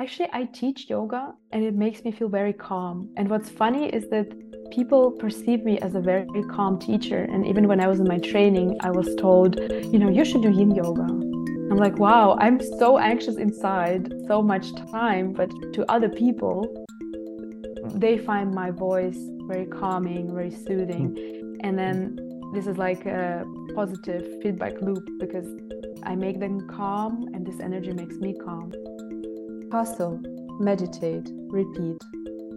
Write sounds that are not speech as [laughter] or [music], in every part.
Actually, I teach yoga and it makes me feel very calm. And what's funny is that people perceive me as a very calm teacher. And even when I was in my training, I was told, you know, you should do yin yoga. I'm like, wow, I'm so anxious inside, so much time. But to other people, they find my voice very calming, very soothing. Hmm. And then this is like a positive feedback loop because I make them calm and this energy makes me calm. Hustle, meditate, repeat.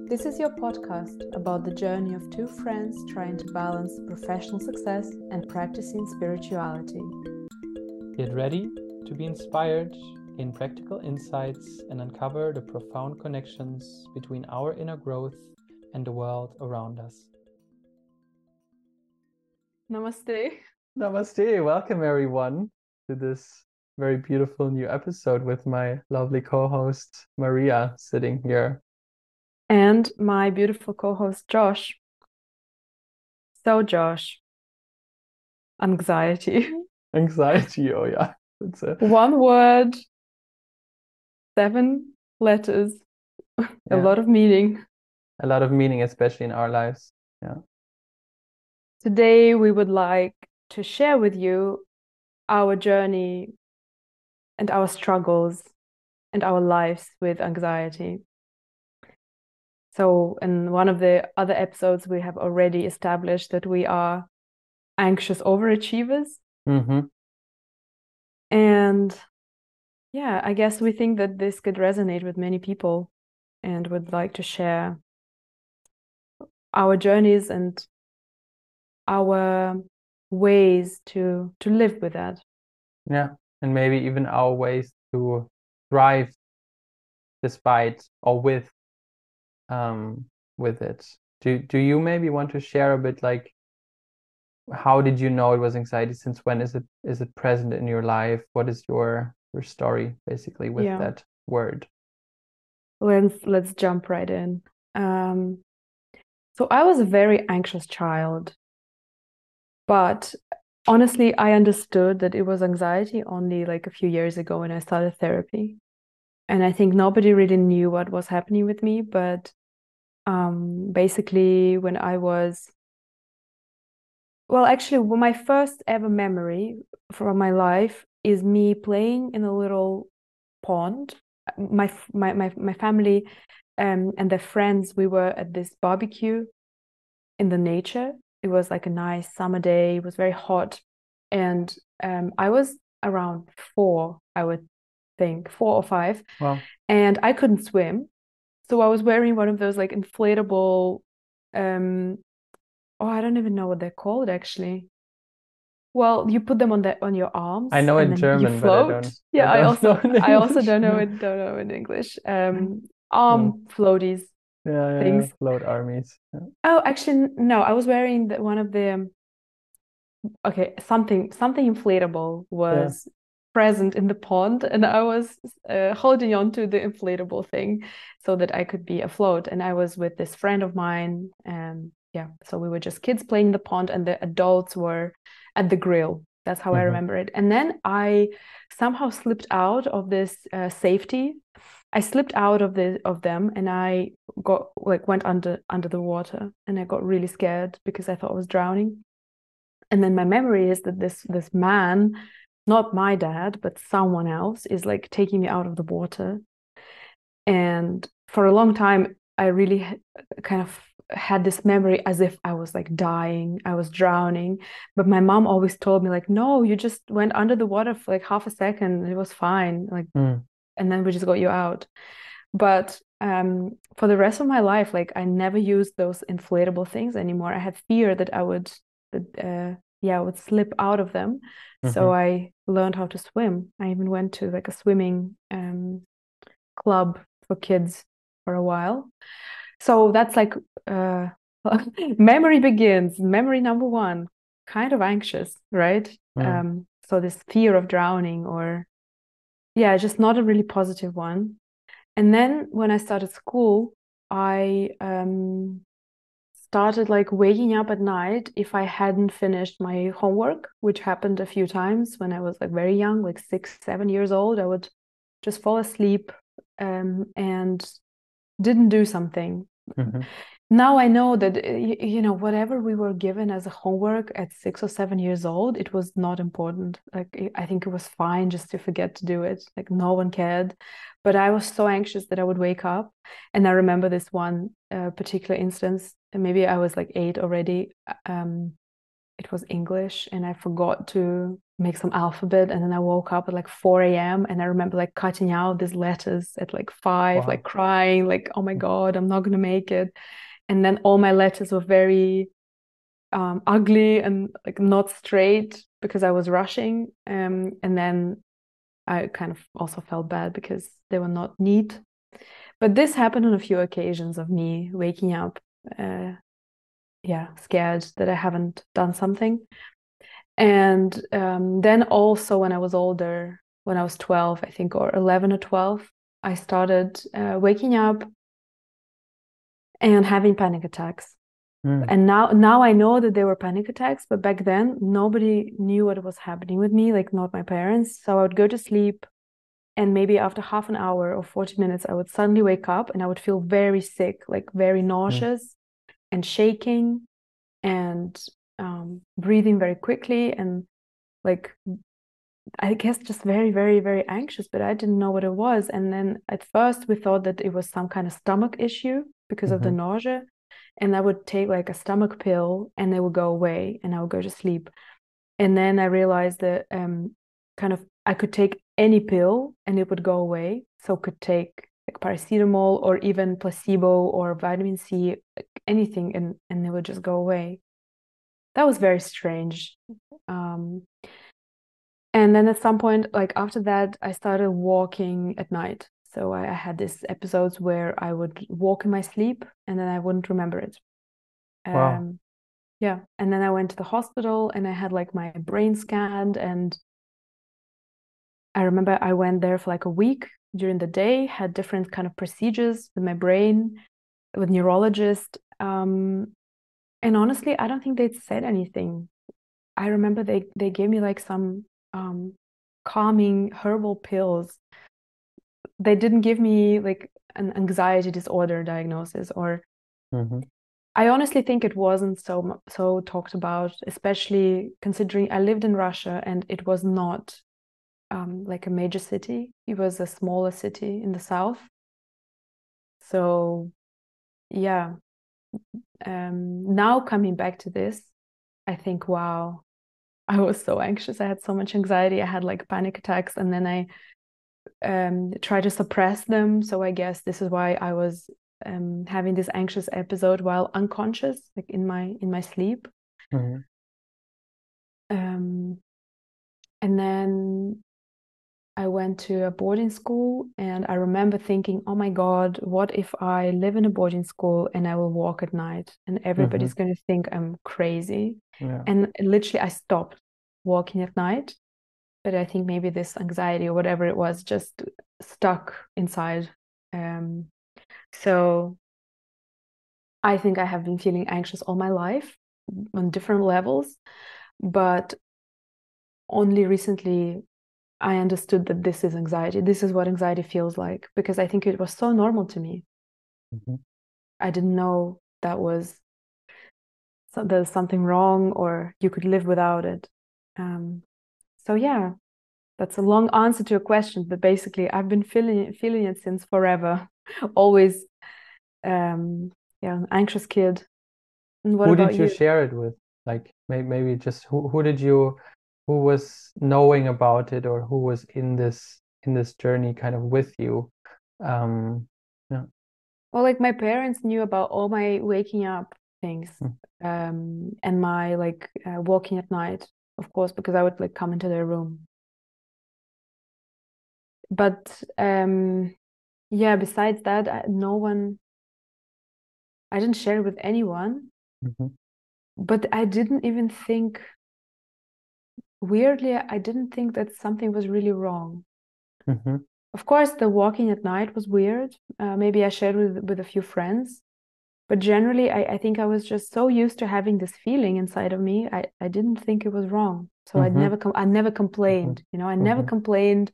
This is your podcast about the journey of two friends trying to balance professional success and practicing spirituality. Get ready to be inspired, gain practical insights, and uncover the profound connections between our inner growth and the world around us. Namaste. Namaste. Welcome, everyone, to this very beautiful new episode with my lovely co host, Maria, sitting here. And my beautiful co host, Josh. So, Josh, anxiety. [laughs] Anxiety, oh, yeah. It's a... One word, seven letters, [laughs] yeah. a lot of meaning. A lot of meaning, especially in our lives. Yeah. Today, we would like to share with you our journey and our struggles and our lives with anxiety. So, in one of the other episodes, we have already established that we are anxious overachievers. Mm-hmm. And yeah, I guess we think that this could resonate with many people and would like to share our journeys and our ways to to live with that. Yeah and maybe even our ways to thrive despite or with um with it. Do do you maybe want to share a bit like how did you know it was anxiety since when is it is it present in your life? What is your your story basically with yeah. that word? Let's let's jump right in. Um so i was a very anxious child but honestly, I understood that it was anxiety only like a few years ago when I started therapy. And I think nobody really knew what was happening with me. But um, basically, when I was, well, actually, my first ever memory from my life is me playing in a little pond. My my my, my family um, and their friends, we were at this barbecue in the nature it was like a nice summer day. It was very hot. And um, I was around four, I would think, four or five. Wow. And I couldn't swim. So I was wearing one of those like inflatable, um, oh, I don't even know what they're called actually. Well, you put them on the on your arms. I know in German, but I don't. Yeah, I, don't I [laughs] also I also don't know it don't know in English. Um, arm floaties yeah, yeah, things. Float armies. Yeah. Oh, actually, no. I was wearing the, one of the. Okay, something something inflatable was yeah. present in the pond, and I was uh, holding on to the inflatable thing so that I could be afloat. And I was with this friend of mine, and yeah, so we were just kids playing in the pond, and the adults were at the grill. That's how mm-hmm. I remember it. And then I somehow slipped out of this uh, safety I slipped out of the of them and I got like went under under the water and I got really scared because I thought I was drowning. And then my memory is that this this man, not my dad, but someone else is like taking me out of the water. And for a long time I really kind of had this memory as if I was like dying, I was drowning. But my mom always told me, like, no, you just went under the water for like half a second. It was fine. Like, mm and then we just got you out. But um, for the rest of my life like i never used those inflatable things anymore. I had fear that i would uh, yeah I would slip out of them. Mm-hmm. so i learned how to swim. I even went to like a swimming um, club for kids for a while. So that's like uh, [laughs] memory begins memory number one. Kind of anxious right? Mm. um, so this fear of drowning or yeah, just not a really positive one. And then when I started school, I um, started like waking up at night if I hadn't finished my homework, which happened a few times when I was like very young, like six, seven years old. I would just fall asleep um, and didn't do something. Mm-hmm. Now I know that uh, you know whatever we were given as a homework at six or seven years old, it was not important. Like I think it was fine just to forget to do it. Like no one cared, but I was so anxious that I would wake up. And I remember this one uh, particular instance. Maybe I was like eight already. Um, it was English, and I forgot to make some alphabet and then i woke up at like 4 a.m and i remember like cutting out these letters at like five wow. like crying like oh my god i'm not gonna make it and then all my letters were very um, ugly and like not straight because i was rushing um, and then i kind of also felt bad because they were not neat. But this happened on a few occasions of me waking up uh, yeah scared that i haven't done something. And um, then also when i was older when i was 12 i think or 11 or 12 i started uh, waking up and having panic attacks mm. and now now i know that they were panic attacks but back then nobody knew what was happening with me like not my parents so i would go to sleep and maybe after half an hour or 40 minutes i would suddenly wake up and i would feel very sick like very hmm. nauseous mm. and shaking and um, breathing very quickly and like I guess just very, very, very anxious, but I didn't know what it was. And then at first we thought that it was some kind of stomach issue because mm-hmm. of the mm-hmm. nausea. And I would take like a stomach pill and they would go away and I would go to sleep. And then I realized that um kind of I could take any pill and it would go away. So could take like paracetamol or even placebo or vitamin C, anything, and, and it would just go away that was very strange um, and then at some point like after that i started walking at night so I, I, had these episodes where i would walk in my sleep and then i wouldn't remember it wow. Um, yeah and then i went to the hospital and i had like my brain scanned and i remember i went there for like a week during the day had different kind of procedures with my brain with neurologist um, and honestly i don't think they'd said anything i remember they they gave me like some um, calming herbal pills they didn't give me like an anxiety disorder diagnosis or mm-hmm. i honestly think it wasn't so so talked about especially considering i lived in russia and it was not um, like a major city it was a smaller city in the south so yeah um, now coming back to this, I think, wow, I was so anxious. I had so much anxiety. I had like panic attacks, and then I um, try to suppress them. So I guess this is why I was um, having this anxious episode while unconscious, like in my in my sleep. Mm-hmm. Um, and then I went to a boarding school and I remember thinking, oh my God, what if I live in a boarding school and I will walk at night and everybody's mm-hmm. going to think I'm crazy? Yeah. And literally, I stopped walking at night. But I think maybe this anxiety or whatever it was just stuck inside. Um, so I think I have been feeling anxious all my life on different levels. But only recently I understood that this is anxiety. This is what anxiety feels like because I think it was so normal to me. Mm-hmm. I didn't know that was so there's something wrong or you could live without it. Um, so yeah, that's a long answer to a question, but basically I've been feeling feeling it since forever. [laughs] Always, um, yeah, an anxious kid. who did you, you share it with? Like maybe, maybe just who who did you who was knowing about it or who was in this in this journey kind of with you um yeah well like my parents knew about all my waking up things mm. um and my like uh, walking at night of course because i would like come into their room but um yeah besides that I, no one i didn't share it with anyone mm-hmm. but i didn't even think weirdly, I didn't think that something was really wrong. Mm-hmm. Of course, the walking at night was weird. Uh, maybe I shared with with a few friends, but generally, I, I think I was just so used to having this feeling inside of me. I, I didn't think it was wrong, so mm-hmm. I never com- I never complained. Mm-hmm. You know, I never mm-hmm. complained.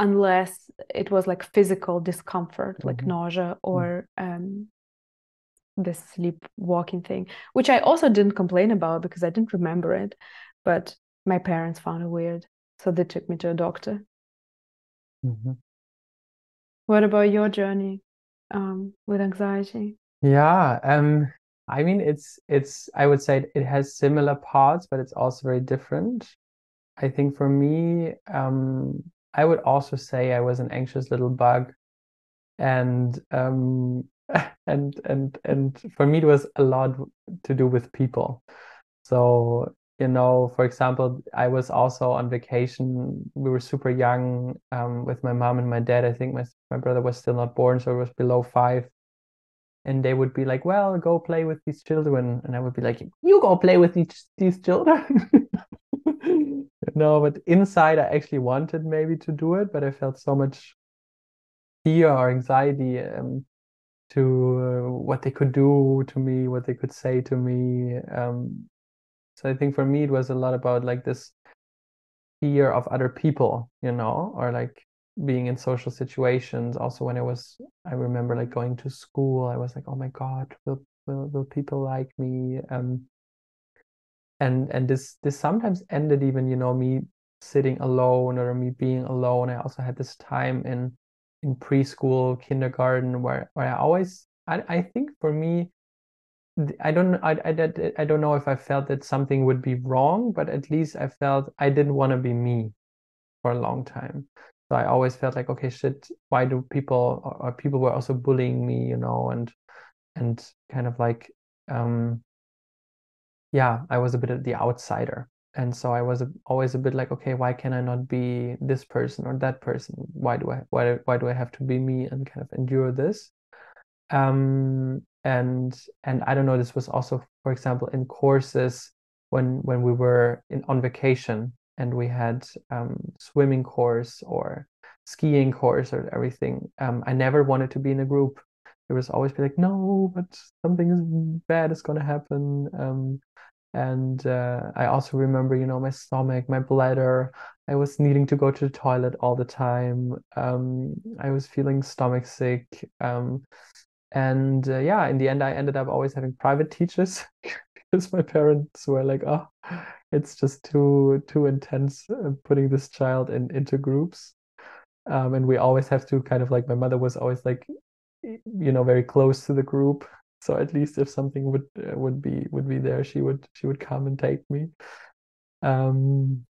Unless it was like physical discomfort, like Mhm. nausea or um, this sleepwalking thing, which I also didn't complain about because I didn't remember it. But my parents found it weird, so they took me to a doctor. Mhm. What about your journey um, with anxiety? Yeah, um, I mean it's it's I would say it has similar parts, but it's also very different. I think for me, um, I would also say I was an anxious little bug, and um, [laughs] and and and for me it was a lot to do with people. So, you know, for example, I was also on vacation. We were super young, um, with my mom and my dad. I think my my brother was still not born, so it was below five. And they would be like, "Well, go play with these children," and I would be like, "You go play with these these children." [laughs] No, but inside I actually wanted maybe to do it, but I felt so much fear or anxiety um, to uh, what they could do to me, what they could say to me. Um, so I think for me it was a lot about like this fear of other people, you know, or like being in social situations. Also, when I was, I remember like going to school, I was like, oh my God, will will, will people like me? Um, and and this this sometimes ended even you know me sitting alone or me being alone. I also had this time in in preschool kindergarten where where i always i, I think for me i don't I, I i don't know if i felt that something would be wrong but at least i felt i didn't want to be me for a long time. So i always felt like okay shit why do people or, or people were also bullying me you know and and kind of like um yeah, I was a bit of the outsider. And so I was always a bit like, okay, why can I not be this person or that person? Why do I why why do I have to be me and kind of endure this? Um, and and I don't know, this was also, for example, in courses when when we were in on vacation and we had um, swimming course or skiing course or everything. Um, I never wanted to be in a group. It was always be like, no, but something is bad is gonna happen. Um, and uh, I also remember, you know, my stomach, my bladder. I was needing to go to the toilet all the time. Um, I was feeling stomach sick. Um, and uh, yeah, in the end, I ended up always having private teachers [laughs] because my parents were like, "Oh, it's just too too intense uh, putting this child in into groups." Um, and we always have to kind of like my mother was always like, you know, very close to the group. So at least if something would uh, would be would be there she would she would come and take me. Um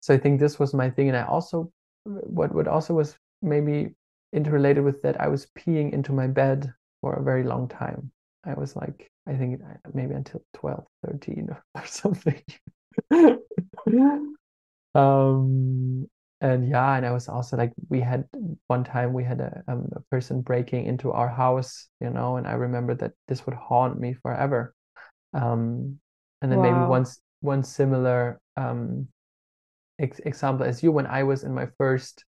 so i think this was my thing. And i also what what also was maybe interrelated with that i was peeing into my bed for a very long time. I was like i think maybe until 12 13 [laughs] or something. [laughs] Um and yeah and i was also like we had one time we had a, um, a person breaking into our house you know and i remember that this would haunt me forever um and then wow. maybe once one similar um ex example as you when i was in my first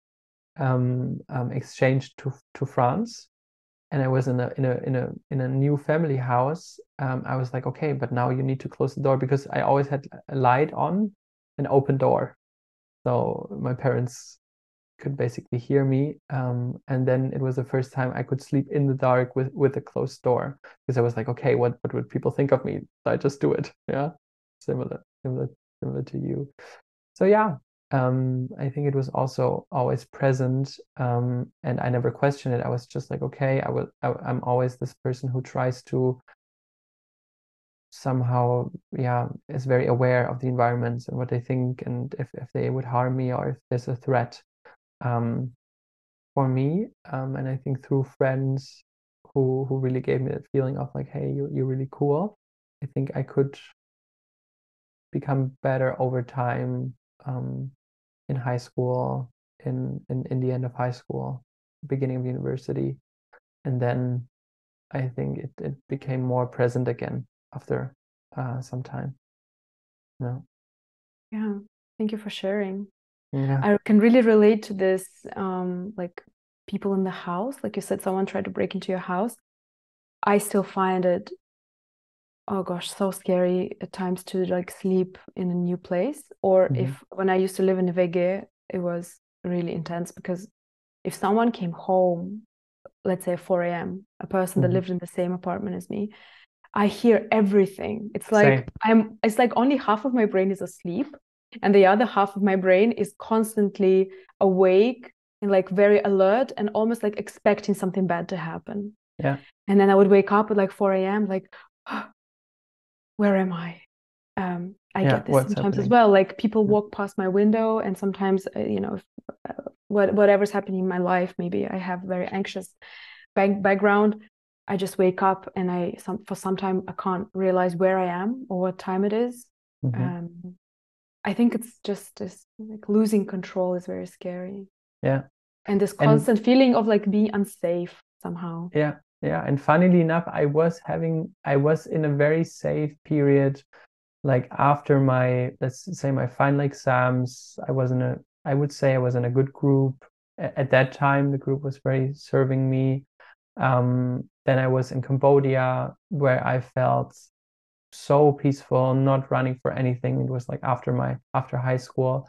um, um exchange to to france and i was in a in a in a in a new family house um i was like okay but now you need to close the door because i always had a light on an open door so my parents could basically hear me. Um, and then it was the first time I could sleep in the dark with with a closed door because I was like, okay, what what would people think of me? I just do it. [laughs] Yeah, similar, similar, similar to you. So yeah, um, I think it was also always present, um, and I never questioned it. I was just like, okay, I will. I, I'm always this person who tries to somehow yeah is very aware of the environments and what they think and if, if they would harm me or if there's a threat um, for me um, and i think through friends who who really gave me that feeling of like hey you, you're really cool. I think i could become better over time um, in high school in, in in the end of high school beginning of university and then i think it, it became more present again after uh, some time. Yeah. Yeah. Thank you for sharing. Yeah. I can really relate to this. Um, like people in the house, like you said, someone tried to break into your house. I still find it, oh gosh, so scary at times to like sleep in a new place. Or mm-hmm. if when I used to live in a WG, it was really intense because if someone came home, let's say 4 a.m., a person that Mhm. lived in the same apartment as me, I hear everything. It's like Same. I'm it's like only half of my brain is asleep and the other half of my brain is constantly awake and like very alert and almost like expecting something bad to happen. Yeah. And then I would wake up at like 4 a.m. like, [gasps] where am I? Um, I Yeah, get this sometimes as well. Like people walk past my window, and sometimes, uh, you know, if, uh, what whatever's happening in my life, maybe I have very anxious back, background. I just wake up and I some for some time I can't realize where I am or what time it is. Mhm. Um, I think it's just this like losing control is very scary. Yeah. And this And- constant feeling of like being unsafe somehow. Yeah, yeah. And funnily enough, I was having, I was in a very safe period, like after my, let's say my final exams, I was in a, I would say I was in a good group. At that time, the group was very serving me. Um, then I was in Cambodia where I felt so peaceful, not running for anything. It was like after my, after high school.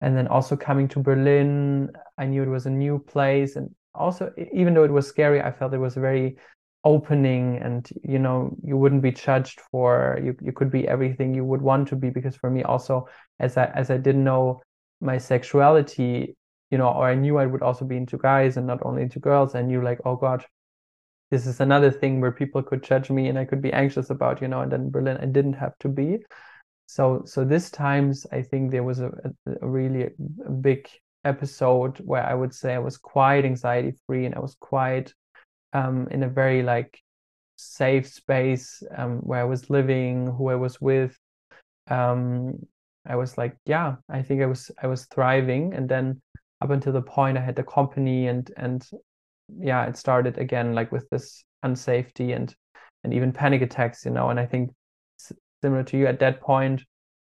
And then also coming to Berlin, I knew it was a new place. And also, even though it was scary, I felt it was very opening and you know you wouldn't be judged for you you could be everything you would want to be because for me also as I as I didn't know my sexuality you know or I knew I would also be into guys and not only into girls I knew like oh god this is another thing where people could judge me and I could be anxious about you know and then Berlin I didn't have to be so so this times I think there was a, a, really a big episode where I would say I was quite anxiety free and I was quite um, in a very like safe space um, where I was living, who I was with. Um, I was like, yeah, I think I was I was thriving, and then up until the point I had the company and and yeah, it started again like with this unsafety and and even panic attacks, you know. And I think similar to you at that point,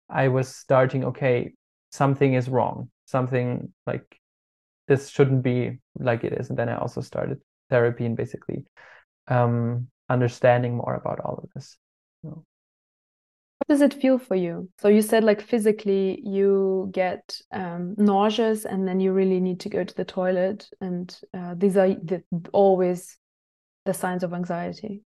I was starting, okay, something is wrong, something like this shouldn't be like it is. And then I also started therapy and basically um, understanding more about all of this. So, What does it feel for you? So you said like physically you get um, nauseous and then you really need to go to the toilet, and uh, these are the, always the signs of anxiety.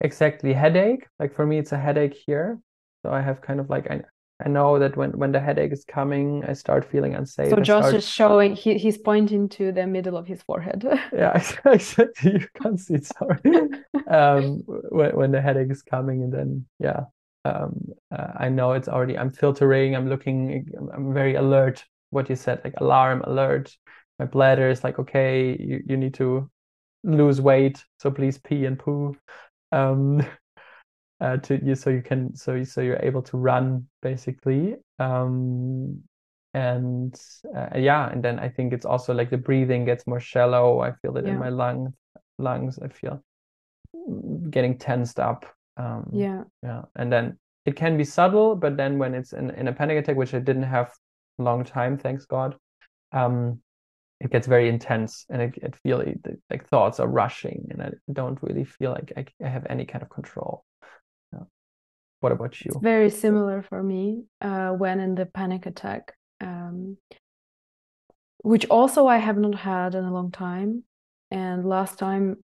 exactly, headache. Like for me, it's a headache here. So I have kind of like I I know that when when the headache is coming, I start feeling unsafe. So Josh start is showing he, he's pointing to the middle of his forehead. [laughs] yeah [laughs] exactly you can't see sorry [laughs] um when, when the headache is coming and then yeah um uh, i know it's already i'm filtering i'm looking i'm, very alert what you said like alarm alert. My bladder is like okay you, you need to lose weight so please pee and poo. Um [laughs] uh, to you so you can so you, so you're able to run basically. Um and uh, yeah and then i think it's also like the breathing gets more shallow. I feel it Yeah. in my lungs lungs i feel mm, getting tensed up um yeah. yeah and then it can be subtle but then when it's in, in a panic attack which i didn't have a long time thanks god um it gets very intense and it, it feel like thoughts are rushing and i don't really feel like i, I have any kind of control yeah. what about you It's very similar for me uh, when in the panic attack, um, which also I have not had in a long time. And last time,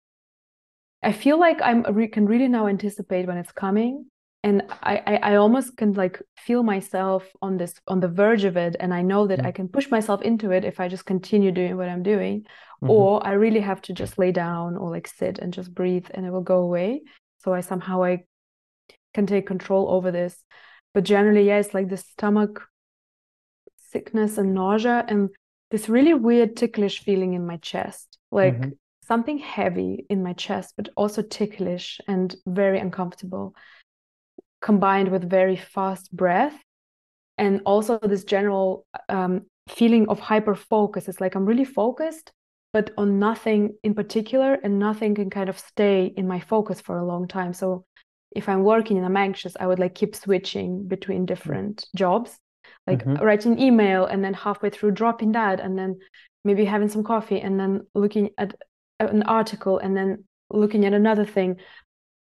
I feel like I'm re can really now anticipate when it's coming, and I, I I almost can like feel myself on this on the verge of it, and I know that Mm. I can push myself into it if I just continue doing what I'm doing, Mhm. or I really have to just lay down or like sit and just breathe, and it will go away. So I somehow I can take control over this. But generally, yeah, it's like the stomach sickness and nausea and this really weird ticklish feeling in my chest, like Mhm. Something heavy in my chest, but also ticklish and very uncomfortable, combined with very fast breath. And also this general um, feeling of hyper focus. It's like I'm really focused, but on nothing in particular, and nothing can kind of stay in my focus for a long time. So if I'm working and I'm anxious, I would like keep switching between different jobs, like Mhm. writing email and then halfway through dropping that, and then maybe having some coffee and then looking at an article and then looking at another thing.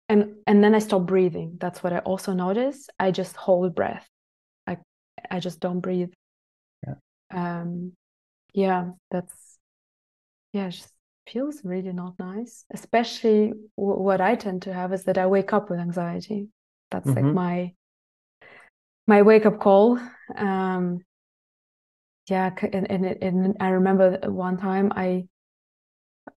And and then I stop breathing. That's what I also notice. I just hold breath. I I just don't breathe. Yeah. Um yeah, that's yeah, it just feels really not nice. Especially w- what I tend to have is that I wake up with anxiety. That's like Mhm. my my wake up call. Um, yeah, and and, it, and I remember one time I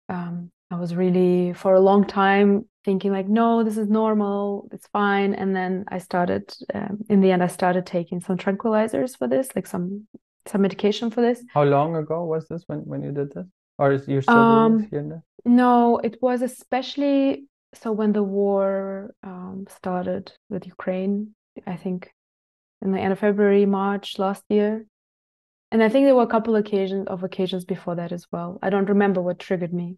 um I was really for a long time thinking like, no, this is normal, it's fine. And then I started um, in the end I started taking some tranquilizers for this, like some some medication for this. How long ago was this when when you did this? Or is you still doing this Um, here no, it was especially so when the war um, started with Ukraine, I think in the end of February, March last year. And I think there were a couple occasions of occasions before that as well. I don't remember what triggered me.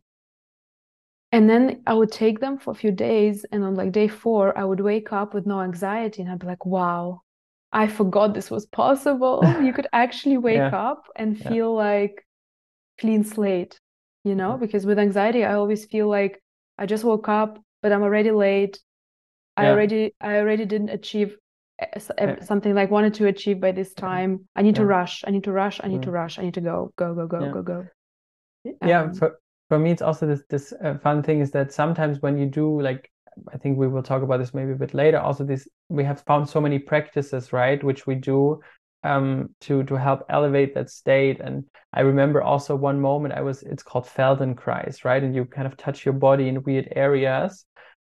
And then I would take them for a few days, and on like day four, I would wake up with no anxiety, and I'd be like, "Wow, I forgot this was possible. [laughs] You could actually wake Yeah. up and Yeah. feel like clean slate, you know? Yeah. Because with anxiety, I always feel like I just woke up, but I'm already late. I already I already didn't achieve s- uh, Yeah. something like wanted to achieve by this time. I need to rush. I need to rush. I need to rush. I need to go, go, go, go, Yeah. go, go. Yeah, Um, for for me, it's also this this uh, fun thing is that sometimes when you do like, I think we will talk about this maybe a bit later. Also, this we have found so many practices, right, which we do um to to help elevate that state. And I remember also one moment I was it's called Feldenkrais, right, and you kind of touch your body in weird areas.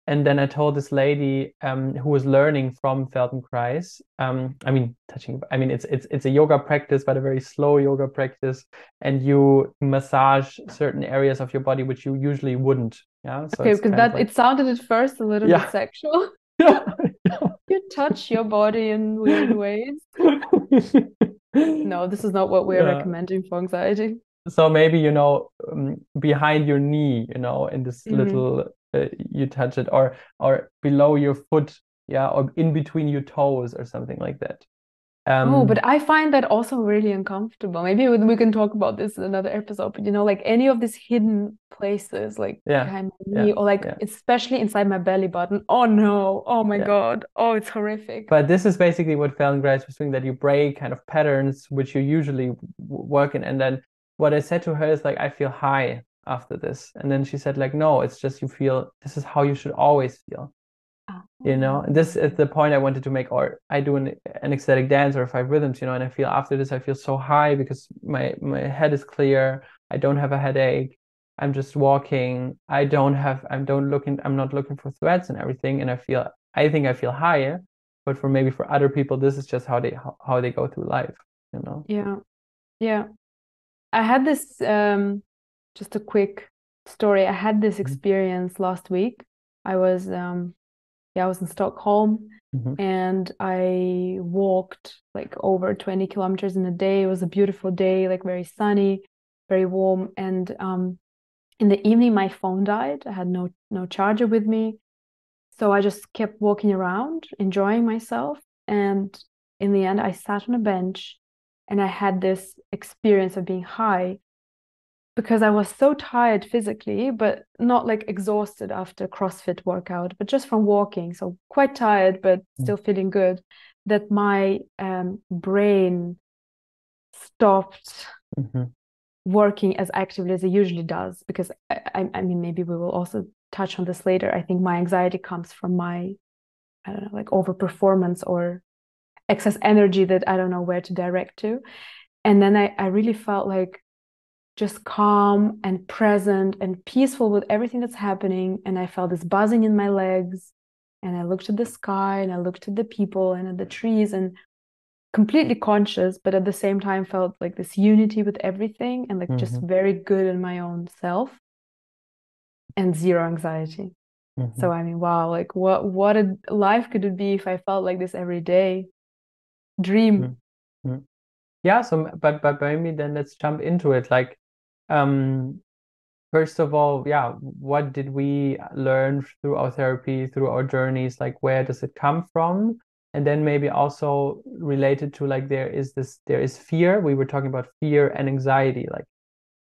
And then I told this lady um, who was learning from Feldenkrais. Um, I mean, touching. I mean, it's it's it's a yoga practice, but a very slow yoga practice, and you massage certain areas of your body which you usually wouldn't. Yeah. So okay, because that like, it sounded at first a little Yeah. bit sexual. [laughs] [laughs] yeah. You touch your body in weird ways. [laughs] No, this is not what we're Yeah. recommending for anxiety. So maybe you know um, behind your knee, you know, in this Mhm. little uh, you touch it, or or below your foot, yeah, or in between your toes, or something like that. Um, Oh, but I find that also really uncomfortable. Maybe we can talk about this in another episode. But you know, like any of these hidden places, like Yeah, behind my yeah, knee, or like yeah. especially inside my belly button. Oh no! Oh my Yeah. God! Oh, it's horrific. But this is basically what Feldenkrais was doing, that you break kind of patterns which you usually work in. And then what I said to her is like, I feel high after this. And then she said like, no, it's just you feel, this is how you should always feel, you know? And this is the point I wanted to make. Or I do an, an ecstatic dance or five rhythms, you know, and I feel after this, I feel so high because my, my head is clear. I don't have a headache. I'm just walking. I don't have, i'm don't looking, I'm not looking for threats and everything. And I feel, I think I feel higher but for maybe for other people this is just how they how, how they go through life you know Yeah, yeah. I had this um just a quick story. I had this Mhm. experience last week. I was um yeah, I was in Stockholm Mhm. and I walked like over 20 kilometers in a day. It was a beautiful day, like very sunny, very warm. And um in the evening my phone died. I had no no charger with me. So I just kept walking around, enjoying myself. And in the end I sat on a bench and I had this experience of being high because I was so tired physically, but not like exhausted after CrossFit workout, but just from walking. So quite tired, but still feeling good. That my um, brain stopped Mhm. working as actively as it usually does. Because I, I, I mean, maybe we will also touch on this later. I think my anxiety comes from my, I don't know, like overperformance or excess energy that I don't know where to direct to. And then I, I really felt like just calm and present and peaceful with everything that's happening. And I felt this buzzing in my legs. And I looked at the sky and I looked at the people and at the trees and completely conscious, but at the same time felt like this unity with everything and like just Mhm. very good in my own self and zero anxiety. Mhm. So I mean, wow, like what what a life could it be if I felt like this every day? Dream. Mm. yeah so but but maybe then let's jump into it like um first of all yeah what did we learn through our therapy through our journeys? Like where does it come from? And then maybe also related to like there is this there is fear. We were talking about fear and anxiety like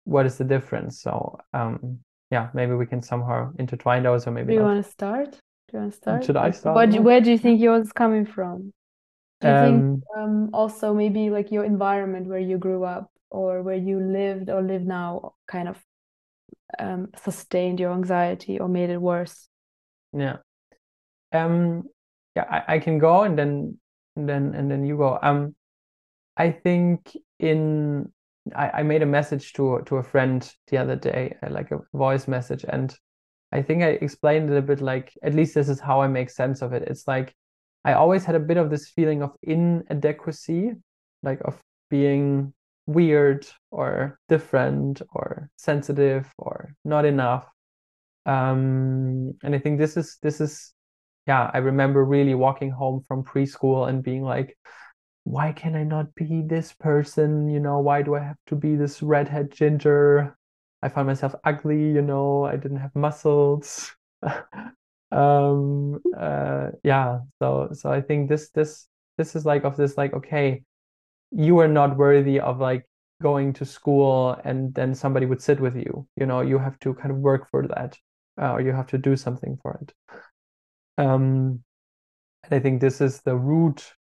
what is the difference? So um yeah maybe we can somehow intertwine those or Do maybe you not. want to start? Do you want to start? should I start? what where do you think yours is coming from? Do you think um um also maybe like your environment where you grew up or where you lived or live now kind of um, sustained your anxiety or made it worse? Yeah. Um yeah, I, I can go and then and then and then you go. Um I think in I, I made a message to to a friend the other day, uh, like a voice message, and I think I explained it a bit like at least this is how I make sense of it. It's like I always had a bit of this feeling of inadequacy, like of being weird or different or sensitive or not enough. Um, and I think this is this is yeah, I remember really walking home from preschool and being like, why can I not be this person? You know, why do I have to be this redhead ginger? I found myself ugly, you know, I didn't have muscles. [laughs] um uh yeah, so so I think this this this is like of this like okay, you are not worthy of like going to school and then somebody would sit with you. You know, you have to kind of work for that. Uh, or you have to do something for it. Um and I think this is the root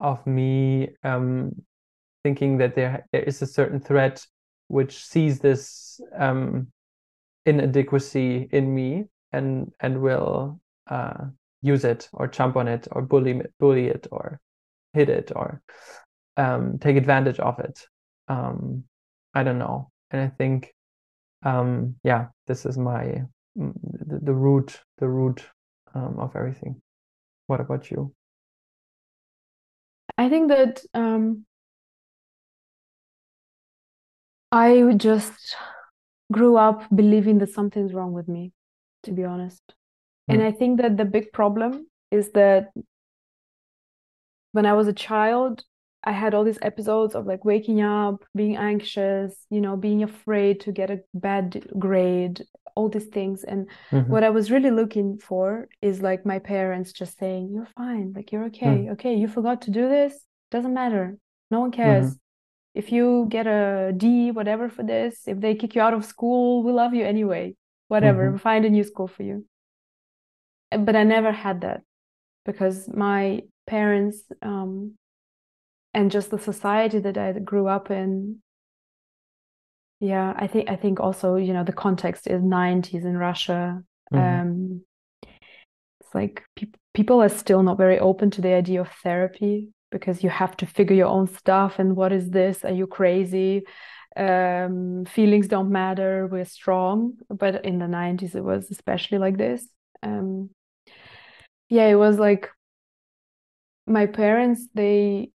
of me um, thinking that there there is a certain threat which sees this um, inadequacy in me and and will uh, use it or jump on it or bully bully it or hit it or um, take advantage of it. Um, I don't know, and I think um, yeah, this is my the, the root the root um, of everything. What about you? I think that um, I just grew up believing that something's wrong with me, to be honest. Mm. And I think that the big problem is that when I was a child, I had all these episodes of like waking up, being anxious, you know, being afraid to get a bad grade, all these things. And mm-hmm. what I was really looking for is like my parents just saying, You're fine, like you're okay, mm. okay, you forgot to do this, doesn't matter. No one cares. Mm-hmm. If you get a D, whatever for this, if they kick you out of school, we love you anyway. Whatever, mm-hmm. find a new school for you. But I never had that because my parents um, and just the society that I grew up in. Yeah i think i think also you know the context is 90s in russia. Mm-hmm. um it's like pe- people are still not very open to the idea of therapy because you have to figure your own stuff and what is this? Are you crazy? Um feelings don't matter. We're strong. But in the 90s it was especially like this. Um yeah it was like my parents they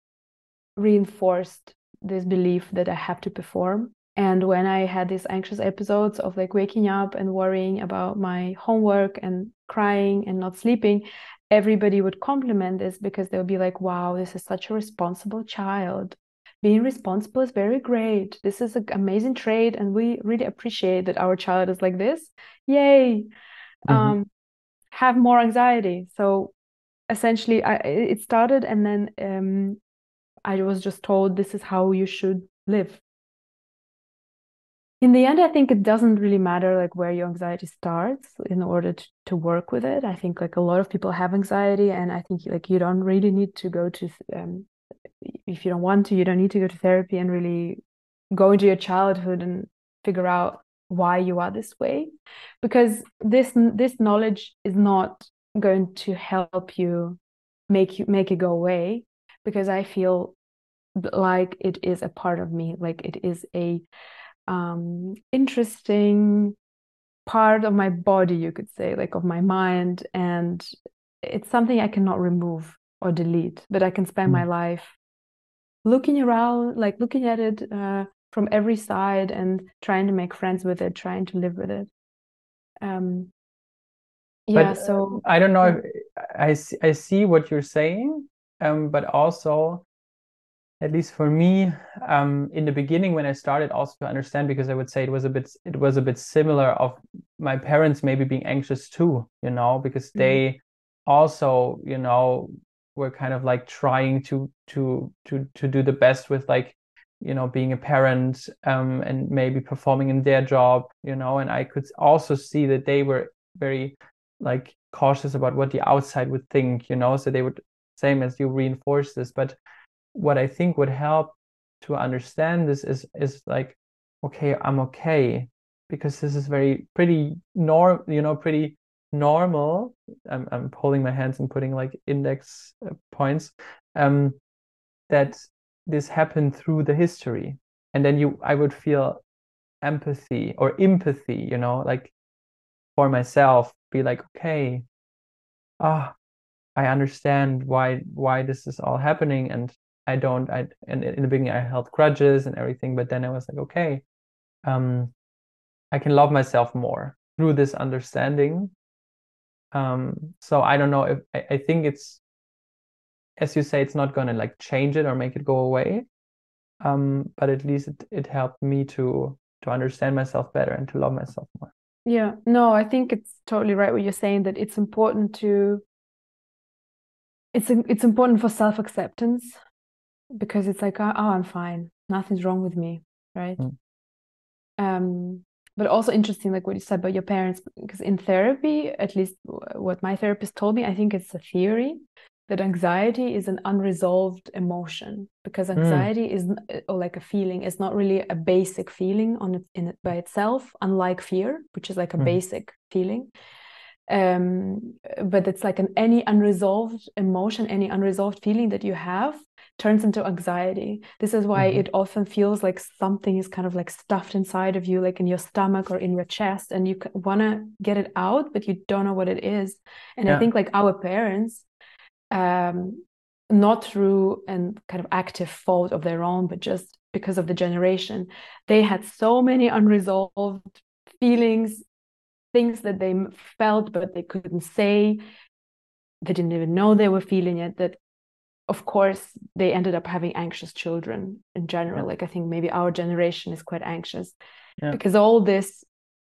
reinforced this belief that i have to perform and when I had these anxious episodes of like waking up and worrying about my homework and crying and not sleeping, everybody would compliment this because they would be like, wow, this is such a responsible child. Being responsible is very great. This is an amazing trait. And we really appreciate that our child is like this. Yay. Mm-hmm. Um, have more anxiety. So essentially, I, it started, and then um, I was just told this is how you should live. In the end i think it doesn't really matter like where your anxiety starts in order to, to work with it. I think like a lot of people have anxiety and i think like you don't really need to go to um, if you don't want to you don't need to go to therapy and really go into your childhood and figure out why you are this way because this this knowledge is not going to help you make you make it go away because i feel like it is a part of me like it is a um, interesting part of my body, you could say, like of my mind. And it's something I cannot remove or delete, but I can spend mm. my life looking around, like looking at it uh, from every side and trying to make friends with it, trying to live with it. Um, yeah, but, so I don't know if I see, I see what you're saying, um, but also at least for me um, in the beginning when i started also to understand because i would say it was a bit it was a bit similar of my parents maybe being anxious too you know because mm-hmm. they also you know were kind of like trying to to to to do the best with like you know being a parent um, and maybe performing in their job you know and i could also see that they were very like cautious about what the outside would think you know so they would same as you reinforce this but what I think would help to understand this is is like okay i'm okay because this is very pretty norm you know pretty normal. I'm, I'm holding my hands and putting like index uh, points um that this happened through the history. And then you i would feel empathy or empathy you know like for myself be like okay ah i understand why why this is all happening and i don't i and in the beginning i held grudges and everything but then i was like okay um i can love myself more through this understanding. Um so i don't know if i, I think it's as you say it's not going to like change it or make it go away. Um but at least it, it helped me to to understand myself better and to love myself more. Yeah. No i think it's totally right what you're saying that it's important to it's it's important for self-acceptance because it's like oh, i'm fine nothing's wrong with me right mm. um but also interesting like what you said about your parents because in therapy at least what my therapist told me i think it's a theory that anxiety is an unresolved emotion because hmm. anxiety mm. is or like a feeling is not really a basic feeling on it in it by itself unlike fear which is like a mm. basic feeling um, but it's like an any unresolved emotion any unresolved feeling that you have turns into anxiety this is why mm-hmm. it often feels like something is kind of like stuffed inside of you like in your stomach or in your chest and you want to get it out but you don't know what it is and yeah. i think like our parents um, not through and kind of active fault of their own, but just because of the generation. They had so many unresolved feelings, things that they felt but they couldn't say. They didn't even know they were feeling it. That, of course, they ended up having anxious children in general. Like I think maybe our generation is quite anxious yeah. because all this.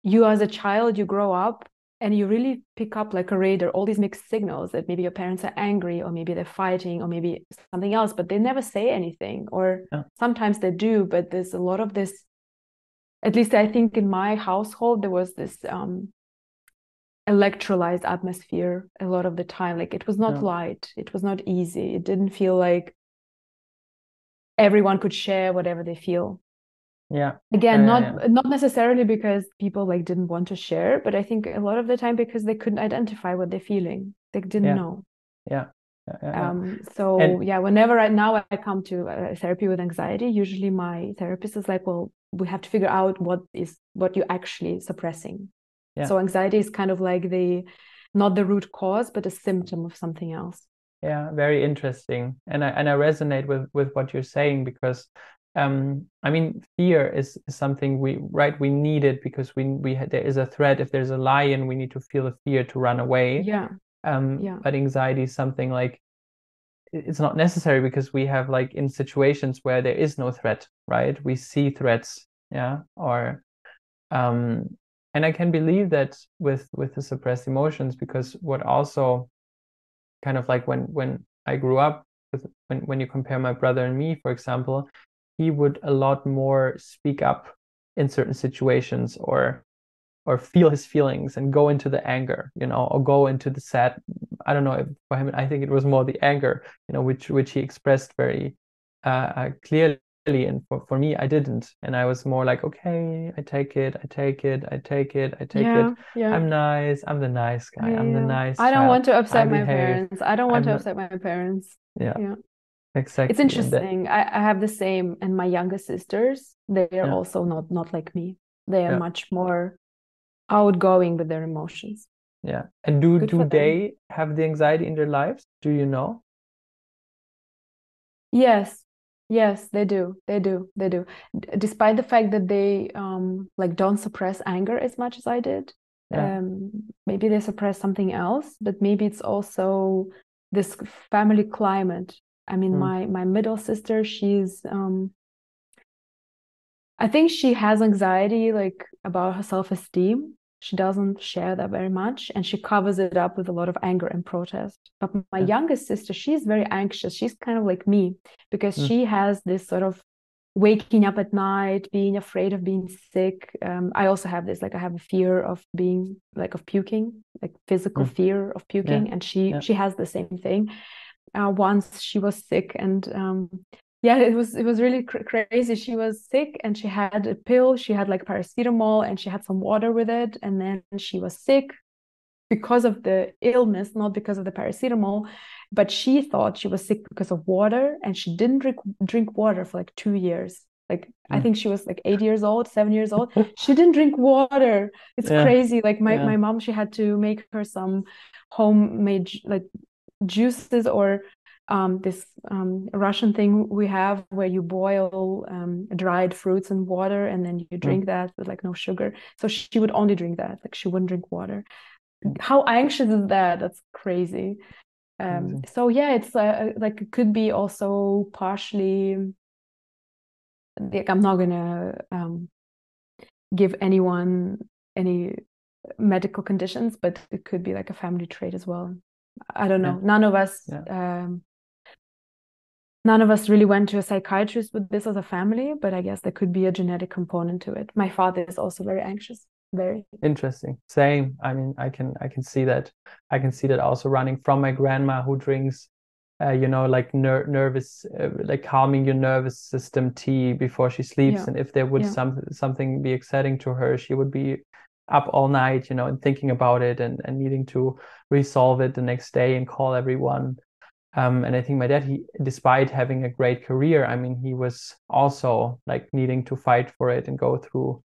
You as a child, you grow up and you really pick up like a radar all these mixed signals that maybe your parents are angry or maybe they're fighting or maybe something else but they never say anything or yeah. sometimes they do but there's a lot of this at least i think in my household there was this um electrolyzed atmosphere a lot of the time. Like it was not yeah. light. It was not easy. It didn't feel like everyone could share whatever they feel. Yeah. Again not yeah. not necessarily because people like didn't want to share but i think a lot of the time because they couldn't identify what they're feeling. They didn't yeah. know. Yeah um so and, yeah whenever right now i come to uh, therapy with anxiety usually my therapist is like well we have to figure out what is what you're actually suppressing yeah. so anxiety is kind of like the not the root cause but a symptom of something else yeah very interesting and i and i resonate with with what you're saying because um, I mean, fear is, is, something we right we need it because we we there is a threat. If there's a lion, we need to feel the fear to run away. Yeah. Um, yeah. But anxiety is something like it's not necessary because we have like in situations where there is no threat, right? We see threats, yeah, or um, and I can believe that with with the suppressed emotions because what also kind of like when when I grew up with when when you compare my brother and me, for example, he would a lot more speak up in certain situations or or feel his feelings and go into the anger you know or go into the sad i don't know if for him i think it was more the anger you know which which he expressed very uh, uh, clearly. And for, for me i didn't. And i was more like okay i take it i take it i take it i take yeah, it. Yeah. i'm nice i'm the nice guy yeah, i'm the nice i don't child. want to upset I my behave. parents. I don't want I'm to upset my parents. Yeah yeah. Exactly. It's interesting. That... I, I have the same and my younger sisters they are also not not like me. They are much more outgoing with their emotions. Yeah. And do Good do they have the anxiety in their lives? Do you know? Yes. Yes they do. They do. They do. Despite the fact that they um like don't suppress anger as much as i did yeah. um maybe they suppress something else but maybe it's also this family climate. I mean, mm. my my middle sister, she's um, I think she has anxiety like about her self-esteem. She doesn't share that very much and she covers it up with a lot of anger and protest. But my yeah. youngest sister, she's very anxious. She's kind of like me because mm. she has this sort of waking up at night, being afraid of being sick. Um, I also have this, like I have a fear of being like of puking, like physical mm. fear of puking. Yeah. And she yeah. she has the same thing uh, once she was sick and um, yeah it was it was really cr crazy. She was sick and she had a pill. She had like paracetamol and she had some water with it. And then she was sick because of the illness not because of the paracetamol. But she thought she was sick because of water and she didn't drink, drink water for like two years. Like mm. i think she was like eight years old seven years old. She didn't drink water. It's yeah. crazy. Like my, yeah. my mom she had to make her some homemade like juices or um, this um, Russian thing we have where you boil um, dried fruits in water and then you mm. drink mm. that with like no sugar. So she would only drink that, like she wouldn't drink water. Mm. How anxious is that? That's crazy. Um, so yeah, it's uh, uh, like it could be also partially like I'm not gonna um, give anyone any medical conditions, but it could be like a family trait as well. I don't know. Yeah. None of us yeah. um, none of us really went to a psychiatrist with this as a family, but I guess there could be a genetic component to it. My father is also very anxious. Very interesting. Same. I mean, I can I can see that. I can see that also running from my grandma who drinks uh, you know, like ner- nervous, uh, like calming your nervous system tea before she sleeps. Yeah. And if there would yeah. some something be exciting to her, she would be up all night, you know, and thinking about it and, and needing to resolve it the next day and call everyone. Um, and I think my dad, he, despite having a great career, I mean, he was also like needing to fight for it and go through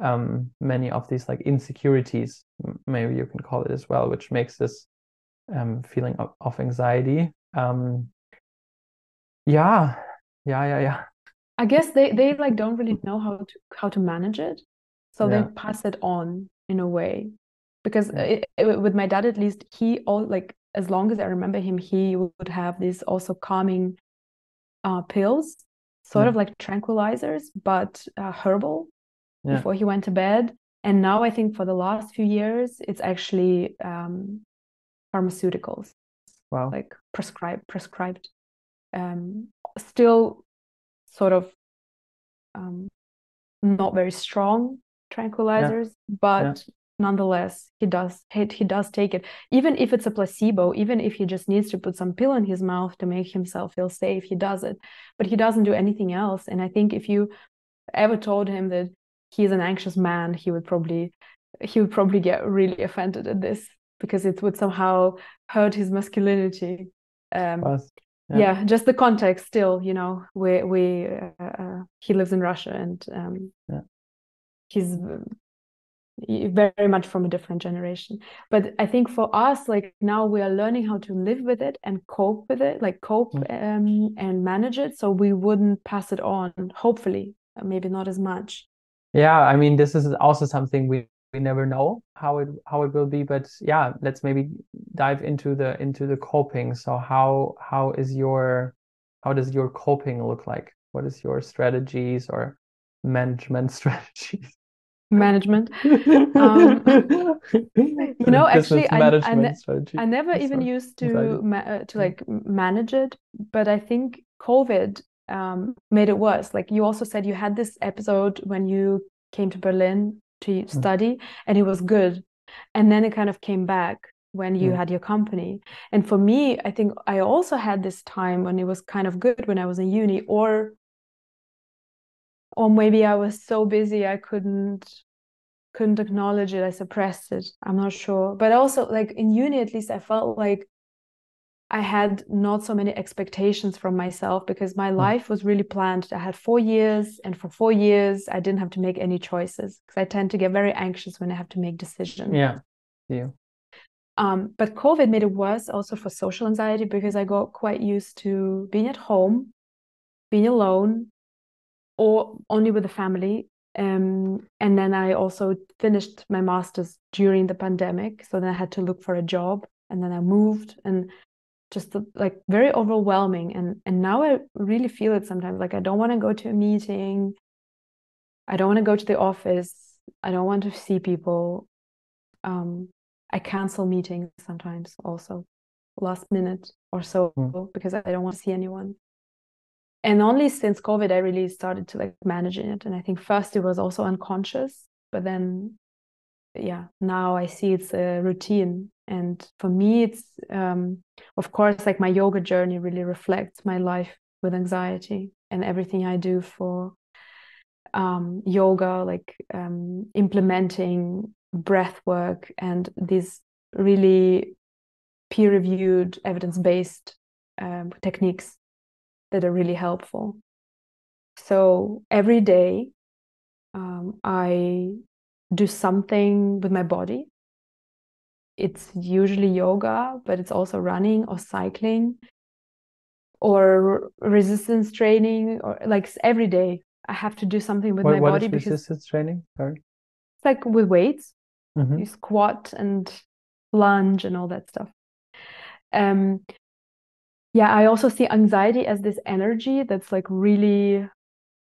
um, many of these like insecurities, maybe you can call it as well, which makes this um, feeling of, of anxiety. Um, yeah, yeah, yeah, yeah. I guess they they like don't really know how to how to manage it, so yeah. they pass it on in a way. Because it, it, with my dad, at least, he all like as long as I remember him, he would have these also calming uh, pills, sort yeah. of like tranquilizers, but uh, herbal yeah. before he went to bed. And now I think for the last few years, it's actually um, pharmaceuticals. Wow. Like prescribed, prescribed. Um, still sort of um, not very strong tranquilizers, yeah. but nonetheless he does he, he does take it even if it's a placebo even if he just needs to put some pill in his mouth to make himself feel safe he does it but he doesn't do anything else and i think if you ever told him that he's an anxious man he would probably he would probably get really offended at this because it would somehow hurt his masculinity um, yeah. yeah. just the context still you know we we uh, uh, he lives in russia and um, yeah. he's very much from a different generation. But i think for us like now we are learning how to live with it and cope with it like cope mm. um, and manage it. So we wouldn't pass it on hopefully uh, maybe not as much. Yeah i mean this is also something we we never know how it how it will be. But yeah let's maybe dive into the into the coping. So how how is your how does your coping look like? What is your strategies or management [laughs] strategies management. [laughs] Um, you know, actually, I, I, ne I, never even used to uh, to like manage it, but I think COVID um, made it worse. Like you also said, you had this episode when you came to Berlin to mm. study, and it was good, and then it kind of came back when you mm. had your company. And for me, I think I also had this time when it was kind of good when I was in uni, or or maybe I was so busy I couldn't couldn't acknowledge it. I suppressed it. I'm not sure. But also like in uni at least I felt like I had not so many expectations from myself because my mm. life was really planned. I had four years, and for four years, I didn't have to make any choices because I tend to get very anxious when I have to make decisions. Yeah. Yeah. Um, but COVID made it worse also for social anxiety because I got quite used to being at home, being alone, or only with the family. Um, and then I also finished my master's during the pandemic. So then I had to look for a job and then I moved and just like very overwhelming. And, and now I really feel it sometimes like I don't want to go to a meeting. I don't want to go to the office. I don't want to see people. Um, I cancel meetings sometimes also last minute or so mm. because I don't want to see anyone and only since covid i really started to like managing it. And i think first it was also unconscious but then yeah now i see it's a routine. And for me it's um of course like my yoga journey really reflects my life with anxiety and everything I do for um, yoga, like um, implementing breath work and these really peer reviewed, evidence based um, techniques that are really helpful. So every day, um, I do something with my body. It's usually yoga, but it's also running or cycling or resistance training or like every day I have to do something with what, my what body is because resistance training? Sorry. it's like with weights. Mhm. You squat and lunge and all that stuff. Um yeah, I also see anxiety as this energy that's like really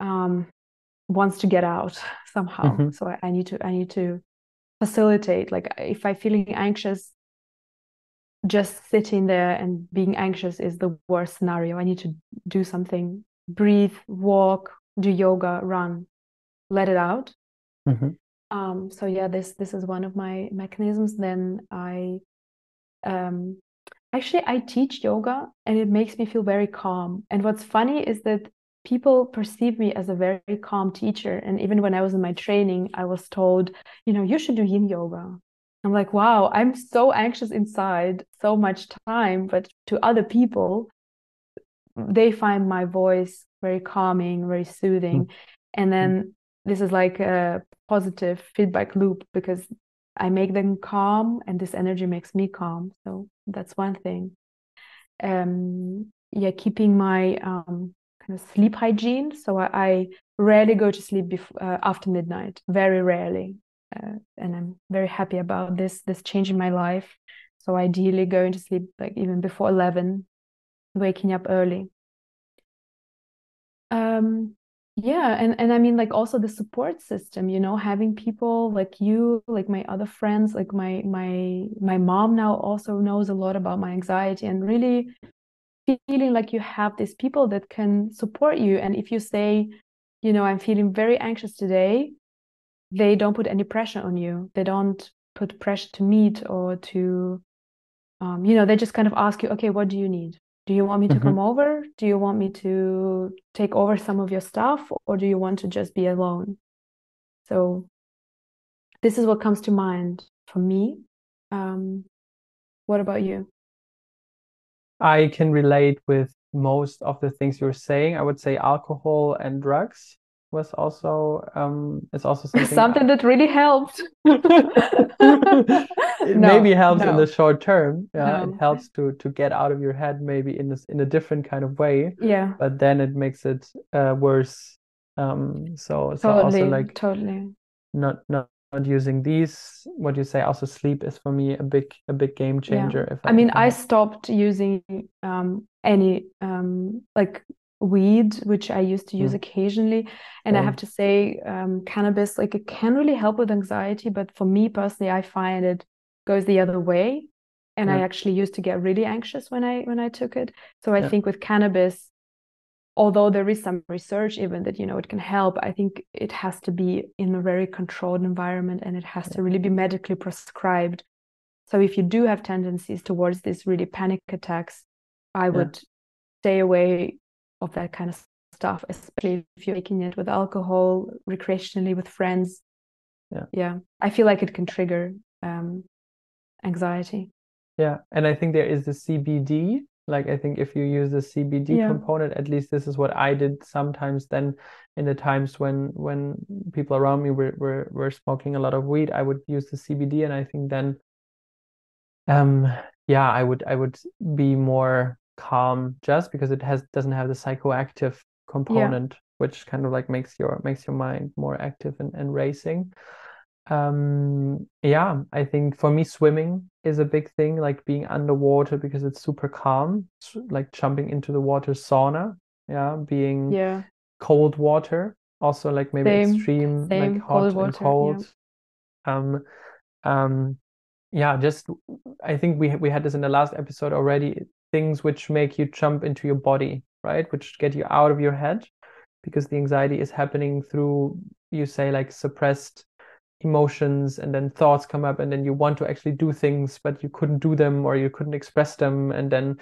um wants to get out somehow. Mhm. So I, I need to I need to facilitate. Like if I'm feeling anxious, just sitting there and being anxious is the worst scenario. I need to do something, breathe, walk, do yoga, run, let it out. Mhm. Um, so yeah, this this is one of my mechanisms. Then I um, actually I teach yoga and it makes me feel very calm. And what's funny is that people perceive me as a very calm teacher. And even when I was in my training, I was told, you know, you should do yin yoga. I'm like, wow, I'm so anxious inside so much time, but to other people, they find my voice very calming, very soothing. Hmm. And then hmm. this is like a positive feedback loop because I make them calm and this energy makes me calm. So that's one thing. Um, yeah, keeping my um, kind of sleep hygiene. So I, I rarely go to sleep before, uh, after midnight, very rarely. Uh, and I'm very happy about this, this change in my life. So ideally going to sleep like even before 11, waking up early. Um, yeah, and and I mean like also the support system, you know, having people like you, like my other friends, like my my my mom now also knows a lot about my anxiety and really feeling like you have these people that can support you. And if you say, you know, I'm feeling very anxious today, they don't put any pressure on you. They don't put pressure to meet or to um, you know, they just kind of ask you, okay, what do you need? Do you want me to Mhm. come over? Do you want me to take over some of your stuff? Or do you want to just be alone? So this is what comes to mind for me. Um, what about you? I can relate with most of the things you're saying. I would say alcohol and drugs was also um is also something Something that really helped. [laughs] it No, maybe helps in the short term. Yeah, it helps to to get out of your head maybe in this in a different kind of way, Yeah, but then it makes it uh, worse. Um, so so also like totally. not not not using these. What you say, also sleep is for me a big a big game Yeah. changer. If I I mean, I I stopped using um, any um, like weed, which I used to use Mm. occasionally. And I have to say, um, cannabis, like it can really help with anxiety, but for me personally, I find it goes the other way. And I actually used to get really anxious when I when I took it. So I yeah, think with cannabis, although there is some research even that you know it can help, I think it has to be in a very controlled environment and it has to really be medically prescribed. So if you do have tendencies towards these really panic attacks, I would stay away of that kind of stuff, especially if you're making it with alcohol, recreationally with friends. yeah. Yeah, I feel like it can trigger um, anxiety. Yeah, and I think there is the CBD. Like I think if you use the CBD Yeah, component, at least this is what I did sometimes then in the times when when people around me were were, were smoking a lot of weed, I would use the CBD and I think then um yeah, I would I would be more calm just because it has doesn't have the psychoactive yeah, component, which kind of like makes your makes your mind more active and, and racing. Um, yeah, I think for me, swimming is a big thing, like being underwater because it's super calm, like jumping into the water sauna, yeah, being yeah. cold water, also like maybe Same, extreme, like same. Cold hot and water. Yeah, cold. Um, um, yeah, just I think we we had this in the last episode already, things which make you jump into your body, right? Which get you out of your head because the anxiety is happening through, you say, like suppressed emotions and then thoughts come up and then you want to actually do things but you couldn't do them or you couldn't express them and then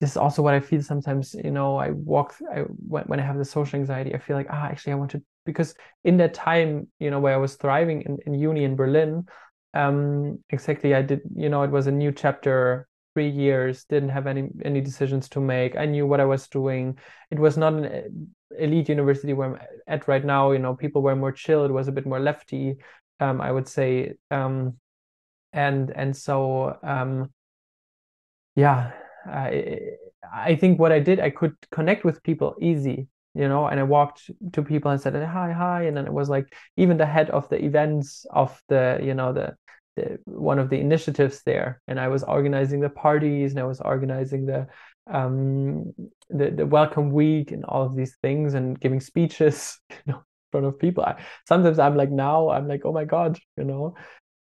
this is also what I feel sometimes. You know, I walk I when, I have the social anxiety, I feel like ah, actually, I want to because in that time, you know, where I was thriving in, in uni in Berlin, um, exactly, I did. You know, it was a new chapter. Three years, didn't have any any decisions to make. I knew what I was doing. It was not an elite university where I'm at right now. You know, people were more chill. It was a bit more lefty, um, I would say. Um, and and so um, yeah, I, I think what I did, I could connect with people easy, you know, and I walked to people and said, hi, hi. And then it was like, even the head of the events of the, you know, the, the one of the initiatives there. And I was organizing the parties and I was organizing the, um, the, the welcome week and all of these things and giving speeches, [laughs] you know, in front of people. I, sometimes I'm like, now I'm like, oh my God, you know,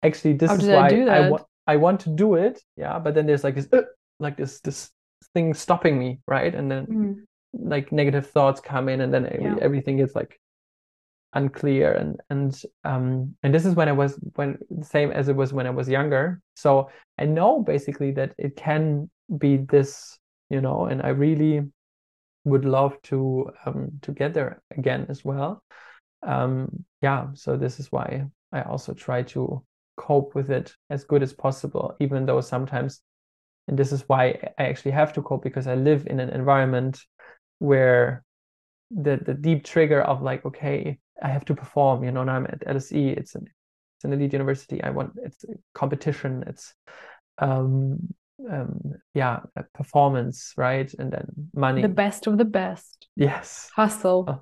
actually, this How is why I, I, wa- I want to do it. Yeah. But then there's like this, uh, like this this thing stopping me right and then mm. like negative thoughts come in and then yeah. everything gets like unclear. And and um and this is when i was when same as it was when i was younger. So i know basically that it can be this you know and i really would love to um to get there again as well. Um yeah so this is why i also try to cope with it as good as possible even though sometimes and this is why I actually have to cope because I live in an environment where the the deep trigger of like okay I have to perform you know now I'm at LSE it's an it's an elite university I want it's competition it's um um yeah performance right and then money. The best of the best. Yes. Hustle. Oh,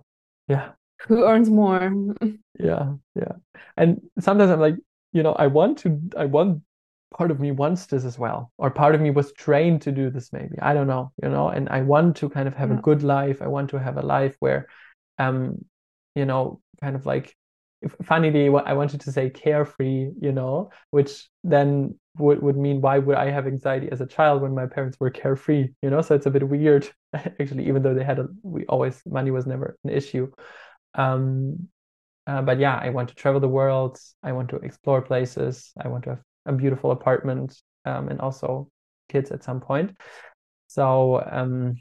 yeah. Who earns more? [laughs] Yeah yeah. And sometimes I'm like you know I want to I want part of me wants this as well or part of me was trained to do this maybe i don't know you know and i want to kind of have yeah. a good life i want to have a life where um you know kind of like funnily what i wanted to say carefree you know which then would, would mean why would i have anxiety as a child when my parents were carefree you know? So it's a bit weird [laughs] actually even though they had a we always money was never an issue. Um uh, but yeah i want to travel the world. I want to explore places. I want to have a beautiful apartment um, and also kids at some point. So um,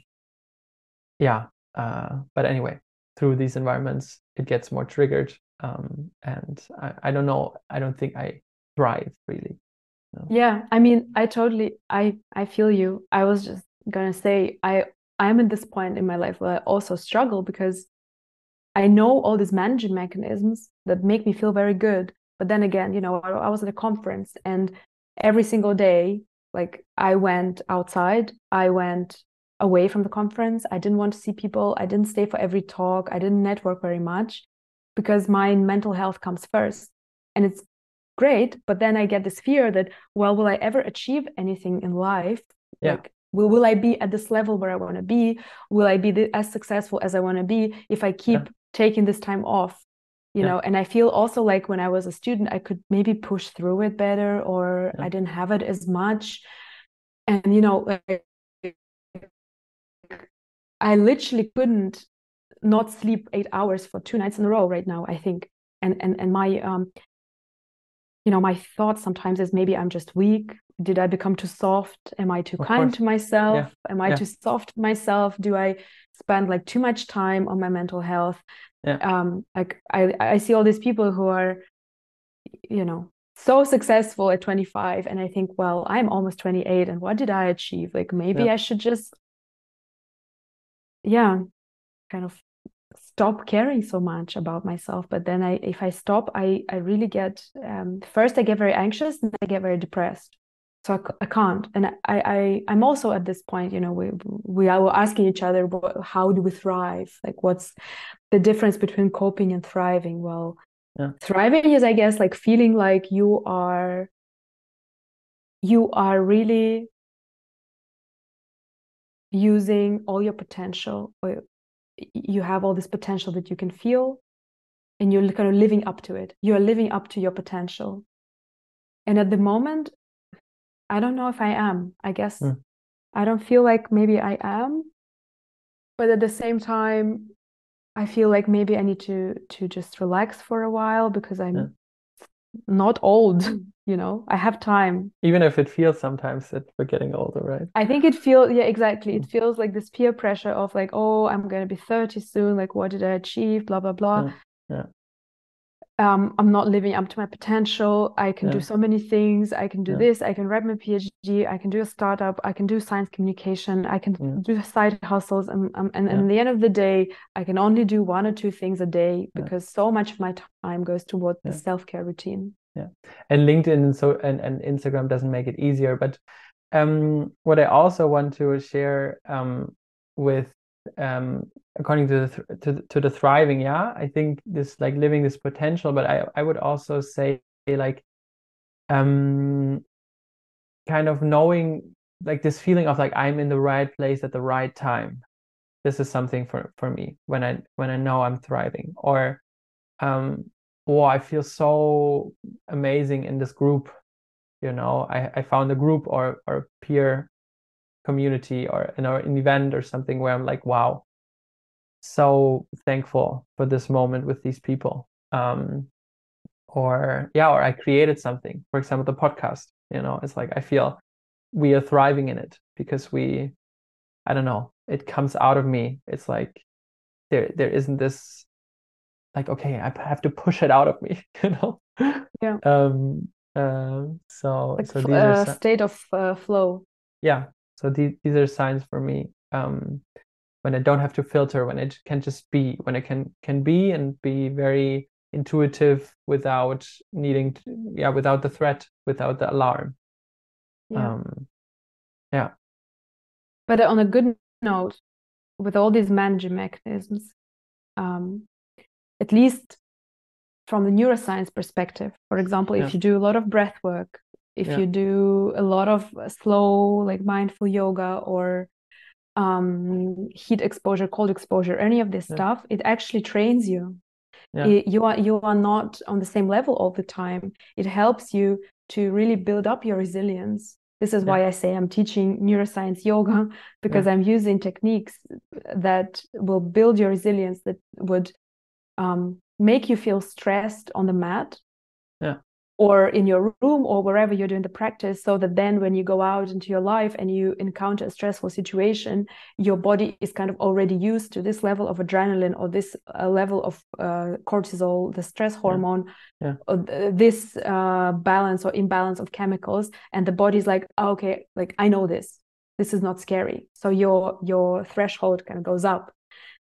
yeah, uh, but anyway, through these environments, it gets more triggered, um, and I, I don't know. I don't think I thrive really. No. Yeah, I mean, I totally, I I feel you. I was just gonna say, I I'm at this point in my life where I also struggle because I know all these managing mechanisms that make me feel very good, but then again you know I, was at a conference and every single day like i went outside i went away from the conference i didn't want to see people i didn't stay for every talk i didn't network very much because my mental health comes first and it's great but then i get this fear that well will i ever achieve anything in life yeah. like will, will i be at this level where i want to be will i be the, as successful as i want to be if i keep yeah. taking this time off you yeah. know and i feel also like when i was a student i could maybe push through it better or yeah. i didn't have it as much and you know like, i literally couldn't not sleep eight hours for two nights in a row right now i think and and and my um you know my thoughts sometimes is maybe i'm just weak did i become too soft am i too of kind course. to myself yeah. am i too soft myself do i spend like too much time on my mental health yeah. um like i i see all these people who are you know so successful at 25 and i think well i'm almost 28 and what did i achieve like maybe yeah. i should just yeah kind of stop caring so much about myself but then i if i stop i i really get um first i get very anxious and i get very depressed. So I, I can't. And I, I i'm also at this point you know we we are asking each other how do we thrive? Like what's the difference between coping and thriving? Well yeah. thriving is i guess like feeling like you are you are really using all your potential or you have all this potential that you can feel and you're kind of living up to it you're living up to your potential and at the moment I don't know if I am. I guess mm. I don't feel like maybe I am. But at the same time, I feel like maybe I need to to just relax for a while because I'm yeah. Not old [laughs] you know i have time. Even if it feels sometimes that we're getting older right? I think it feels yeah exactly. It mm. feels like this peer pressure of like oh i'm going to be 30 soon like what did i achieve? Blah blah blah. Yeah, yeah um, I'm not living up to my potential. I can yeah. do so many things. I can do yeah. this. I can write my PhD. I can do a startup. I can do science communication. I can yeah. do side hustles. And, um, and, and, at the end of the day, I can only do one or two things a day because so much of my time goes toward the self care routine. Yeah, and LinkedIn and so and, and Instagram doesn't make it easier. But um, what I also want to share um, with um, according to the to, to the thriving yeah i think this like living this potential but i i would also say like um kind of knowing like this feeling of like i'm in the right place at the right time. This is something for for me when i when i know i'm thriving. Or um oh i feel so amazing in this group you know? I i found a group or or peer community or know an event or something where i'm like wow so thankful for this moment with these people. Um or yeah or i created something for example the podcast you know it's like i feel we are thriving in it because we i don't know it comes out of me. It's like there there isn't this like okay i have to push it out of me [laughs] you know? Yeah. Um uh, so like so these uh, are state of uh, flow. Yeah so these, these are signs for me um when I don't have to filter, when it can just be, when it can can be and be very intuitive without needing to, yeah, without the threat, without the alarm. Yeah. Um, yeah. But on a good note, with all these managing mechanisms, um, at least from the neuroscience perspective, for example, if yeah. you do a lot of breath work, if yeah. you do a lot of slow, like mindful yoga or um, heat exposure, cold exposure, any of this yeah. stuff, it actually trains you. Yeah. It, you are you are not on the same level all the time. It helps you to really build up your resilience. This is why I say I'm teaching neuroscience yoga [laughs] because I'm using techniques that will build your resilience, that would um, make you feel stressed on the mat. Yeah or in your room or wherever you're doing the practice so that then when you go out into your life and you encounter a stressful situation your body is kind of already used to this level of adrenaline or this uh, level of uh, cortisol the stress hormone yeah. Yeah. this uh, balance or imbalance of chemicals and the body's like oh, okay like i know this this is not scary so your your threshold kind of goes up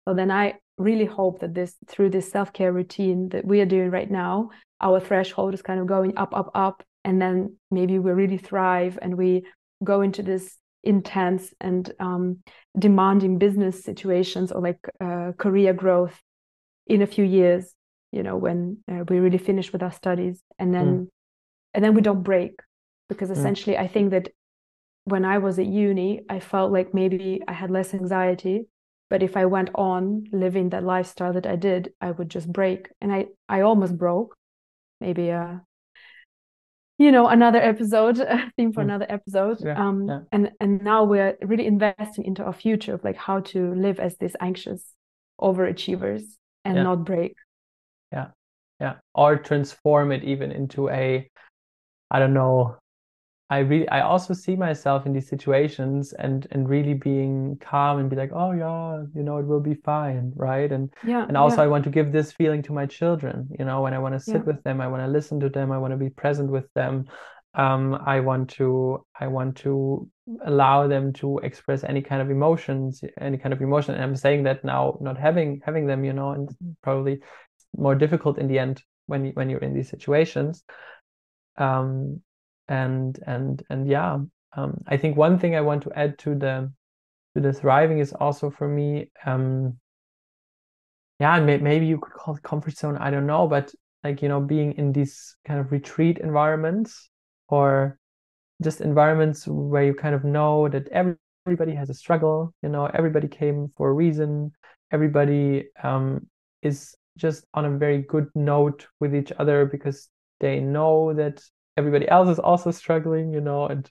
so then i really hope that this through this self-care routine that we are doing right now our threshold is kind of going up, up, up. And then maybe we really thrive and we go into this intense and um, demanding business situations or like uh, career growth in a few years, you know, when uh, we really finish with our studies. And then, mm. and then we don't break because mm. essentially mm. I think that when I was at uni, I felt like maybe I had less anxiety but if i went on living that lifestyle that i did i would just break and i i almost broke maybe a uh, you know another episode [laughs] theme for mm. another episode yeah, um yeah. and and now we're really investing into our future of like how to live as these anxious overachievers and yeah. not break yeah yeah or transform it even into a i don't know I really I also see myself in these situations and and really being calm and be like, oh yeah, you know, it will be fine, right? And yeah, and also yeah. I want to give this feeling to my children, you know, when I want to sit yeah. with them, I want to listen to them, I want to be present with them. Um, I want to I want to allow them to express any kind of emotions, any kind of emotion. And I'm saying that now, not having having them, you know, and probably more difficult in the end when when you're in these situations. Um, and and and yeah um, i think one thing i want to add to the to the thriving is also for me um yeah may, maybe you could call it comfort zone i don't know but like you know being in these kind of retreat environments or just environments where you kind of know that every, everybody has a struggle you know everybody came for a reason everybody um, is just on a very good note with each other because they know that everybody else is also struggling, you know, and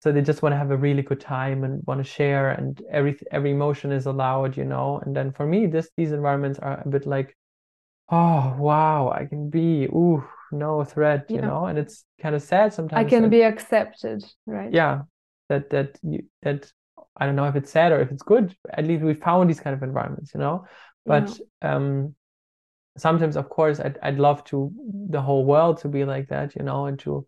so they just want to have a really good time and want to share and every every emotion is allowed, you know. And then for me, this these environments are a bit like, oh wow, I can be, ooh, no threat you know and it's kind of sad sometimes I can that- be accepted, right? yeah that that you that i don't know if it's sad or if it's good at least we found these kind of environments you know but um sometimes of course I'd, I'd love to the whole world to be like that you know and to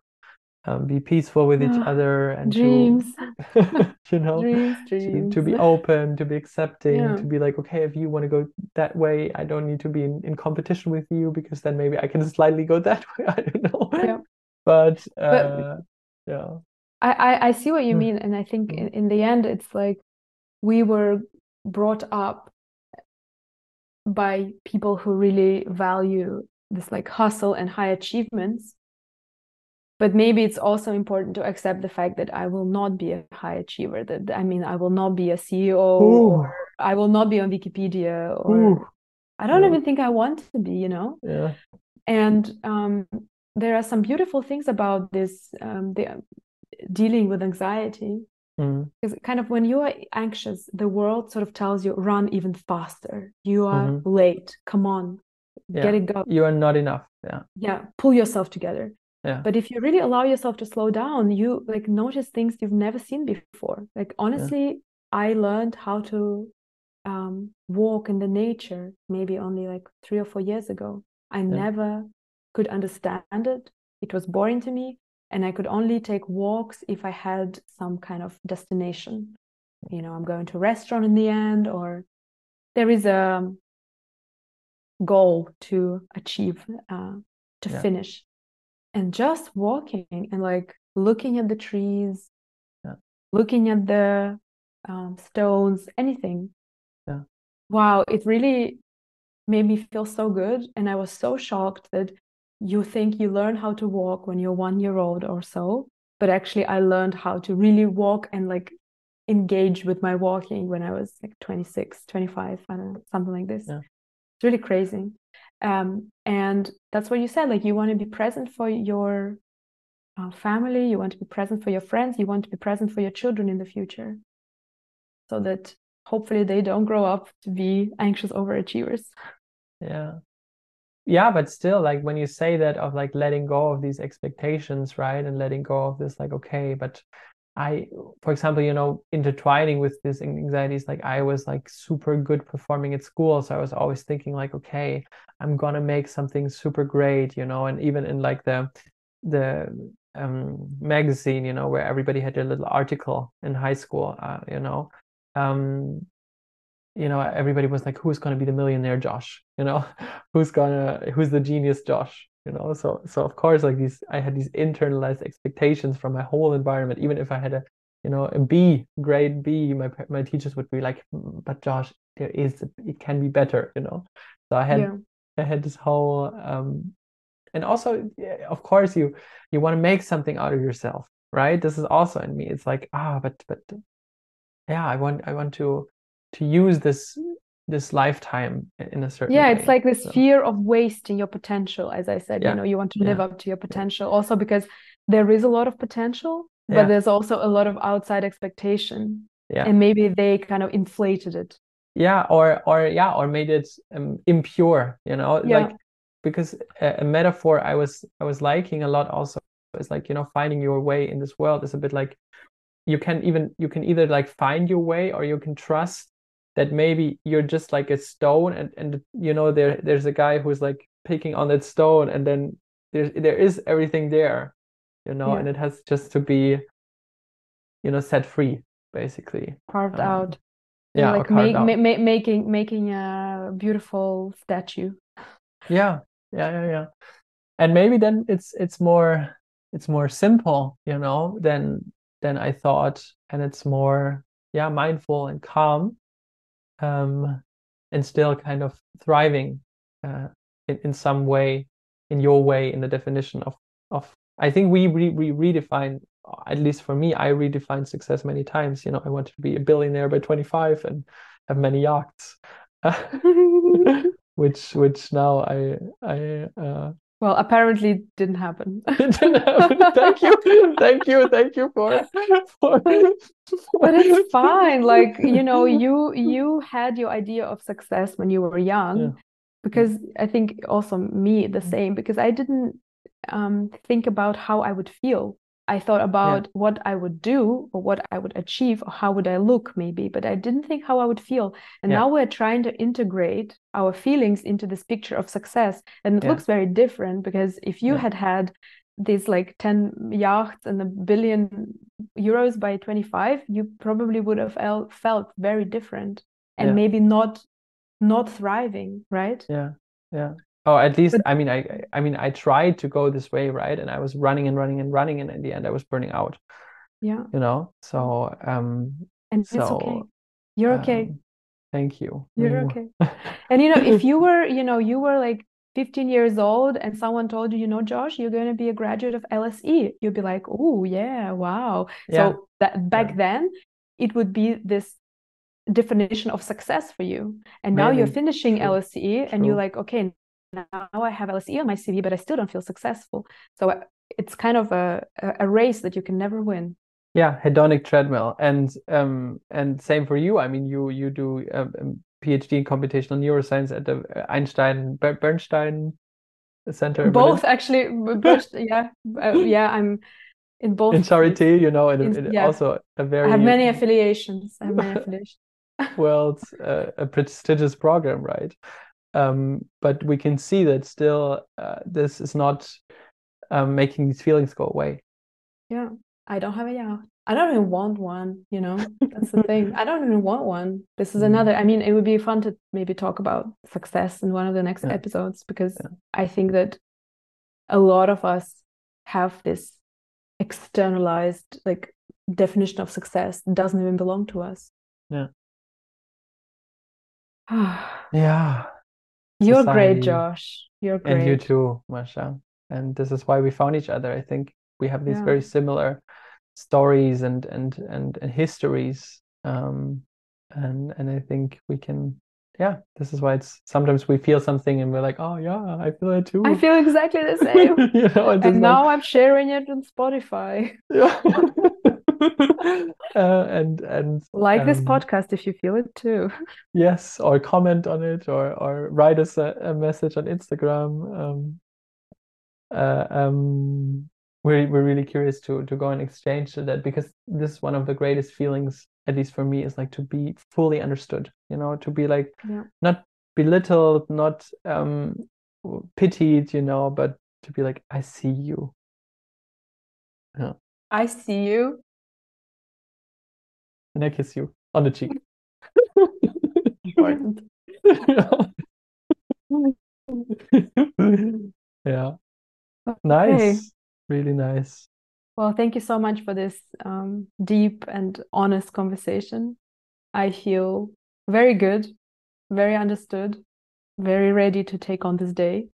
um, be peaceful with each [gasps] other and [laughs] [laughs] Dreams, to you know dreams, to, dreams. to be open to be accepting Yeah. to be like okay if you want to go that way i don't need to be in, in competition with you because then maybe i can [laughs] slightly go that way i don't know Yeah. but uh yeah I, I, I see what you Mm. mean, and I think Mm. in, in the end, it's like we were brought up by people who really value this like hustle and high achievements. But maybe it's also important to accept the fact that I will not be a high achiever. That I mean, I will not be a CEO, or I will not be on Wikipedia, or Ooh. I don't Yeah. even think I want to be. You know. yeah And um, there are some beautiful things about this, um, the dealing with anxiety. Mm. Because kind of when you are anxious, the world sort of tells you, run even faster. You are Mhm. late. Come on, yeah get it go. you are not enough yeah Yeah, pull yourself together. yeah But if you really allow yourself to slow down, you like notice things you've never seen before. Like honestly, I learned how to um, walk in the nature maybe only like three or four years ago. I never could understand it. It was boring to me, and I could only take walks if I had some kind of destination. You know, I'm going to a restaurant in the end, or there is a goal to achieve, uh, to Yeah. finish. And just walking and like looking at the trees, Yeah. looking at the um, stones, anything. Yeah. Wow, it really made me feel so good. And I was so shocked that you think you learn how to walk when you're one year old or so. But actually, I learned how to really walk and like engage with my walking when I was like 26, 25, I don't know, something like this. Yeah. It's really crazy. Um, and that's what you said like, you want to be present for your uh, family, you want to be present for your friends, you want to be present for your children in the future so that hopefully they don't grow up to be anxious overachievers. Yeah. Yeah, but still, like when you say that of like letting go of these expectations, right? And letting go of this, like, okay, but I, for example, you know, intertwining with this anxieties, like I was like super good performing at school. So I was always thinking like, okay, I'm gonna make something super great, you know, and even in like the the um magazine, you know, where everybody had their little article in high school, uh, you know. Um, you know, everybody was like, who's going to be the millionaire Josh? You know, [laughs] who's gonna, who's the genius Josh? You know, so so of course, like these, I had these internalized expectations from my whole environment. Even if I had a, you know, a B, grade B, my my teachers would be like, "Mm, but Josh, there is, it can be better. You know, so I had Yeah. I had this whole, um, and also, of course, you you want to make something out of yourself, right? This is also in me. It's like, ah, but but yeah, I want I want to to use this this lifetime in a certain way. Yeah, way. it's like this So, fear of wasting your potential, as I said, Yeah. you know, you want to live Yeah. up to your potential also because there is a lot of potential, but Yeah. there's also a lot of outside expectation. yeah. And maybe they kind of inflated it. yeah or or yeah or made it um, impure you know Yeah. like because a, a metaphor i was i was liking a lot also is like you know finding your way in this world is a bit like you can even you can either like find your way or you can trust that maybe you're just like a stone and and you know there there's a guy who's like picking on that stone and then there's there is everything there you know Yeah. and it has just to be you know set free basically carved Um, out. yeah like make, out. ma- ma- making making a beautiful statue. Yeah, yeah, yeah, yeah. And maybe then it's it's more it's more simple, you know, than than I thought, and it's more yeah mindful and calm, um, and still kind of thriving, uh, in in some way, in your way, in the definition of of. I think we re we redefine, at least for me, I redefine success many times. You know, I wanted to be a billionaire by 25 and have many yachts. [laughs] [laughs] which which now I I uh Well, apparently it didn't happen. [laughs] didn't have. Thank you, thank you, thank you for for. [laughs] But it's fine. Like, you know, [laughs] you you had your idea of success when you were young. Yeah. Because I think also me the same, because I didn't um, think about how I would feel. I thought about yeah. what I would do or what I would achieve or how would I look maybe, but I didn't think how I would feel. And yeah. now we're trying to integrate our feelings into this picture of success. And it yeah. looks very different because if you had had these like 10 yachts and a billion euros by 25, you probably would have felt very different and maybe not not thriving, right? Yeah. Yeah. Oh, at least but, I mean I I mean I tried to go this way, right? And I was running and running and running and in the end I was burning out. Yeah. You know? So um and so, it's okay. You're okay. Um, thank you. You're okay. [laughs] and you know, if you [laughs] were, you know, you were like 15 years old and someone told you, you know, Josh, you're going to be a graduate of LSE, you'd be like, oh, yeah, wow. Yeah. So that back yeah. then, it would be this definition of success for you. And Maybe. now you're finishing True. LSE and you're like, okay, now I have LSE on my CV, but I still don't feel successful. So uh, it's kind of a, a race that you can never win. Yeah, hedonic treadmill, and um, and same for you. I mean, you you do a, a PhD in computational neuroscience at the Einstein Bernstein Center. Both actually, [laughs] yeah, uh, yeah. I'm in both. In Charité, you know, and, in, yeah. also a very. I have many affiliations. I have many [laughs] affiliations. well, it's a, a prestigious program, right? Um, but we can see that still uh, this is not um, making these feelings go away yeah i don't have a yacht i don't even want one you know that's the [laughs] thing i don't even want one this is mm. another i mean it would be fun to maybe talk about success in one of the next yeah. episodes because yeah. i think that a lot of us have this externalized like definition of success that doesn't even belong to us yeah [sighs] yeah you're society. great, Josh. You're great. And you too, Masha. And this is why we found each other. I think we have these yeah. very similar stories and and and, and histories. Um, and and I think we can yeah, this is why it's sometimes we feel something and we're like, oh yeah, I feel it too. I feel exactly the [laughs] same. you know, and now like... I'm sharing it on Spotify. [laughs] Yeah. [laughs] uh, and and like um, this podcast if you feel it too. [laughs] yes, or comment on it, or or write us a, a message on Instagram. Um, uh, um, we're we're really curious to to go and exchange to that because this is one of the greatest feelings, at least for me, is like to be fully understood. You know, to be like yeah. not belittled, not um pitied, you know, but to be like, I see you. Yeah. I see you and I kiss you on the cheek. [laughs] Yeah. Nice. Really nice. Well, thank you so much for this um, deep and honest conversation. I feel very good, very understood, very ready to take on this day.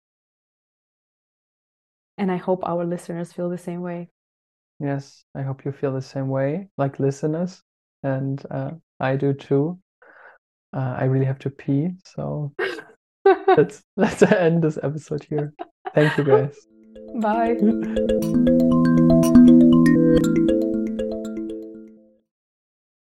And I hope our listeners feel the same way. Yes, I hope you feel the same way, like listeners and uh, I do too. Uh, I really have to pee, so [laughs] let's let's [laughs] end this episode here. Thank you guys. Bye. [laughs]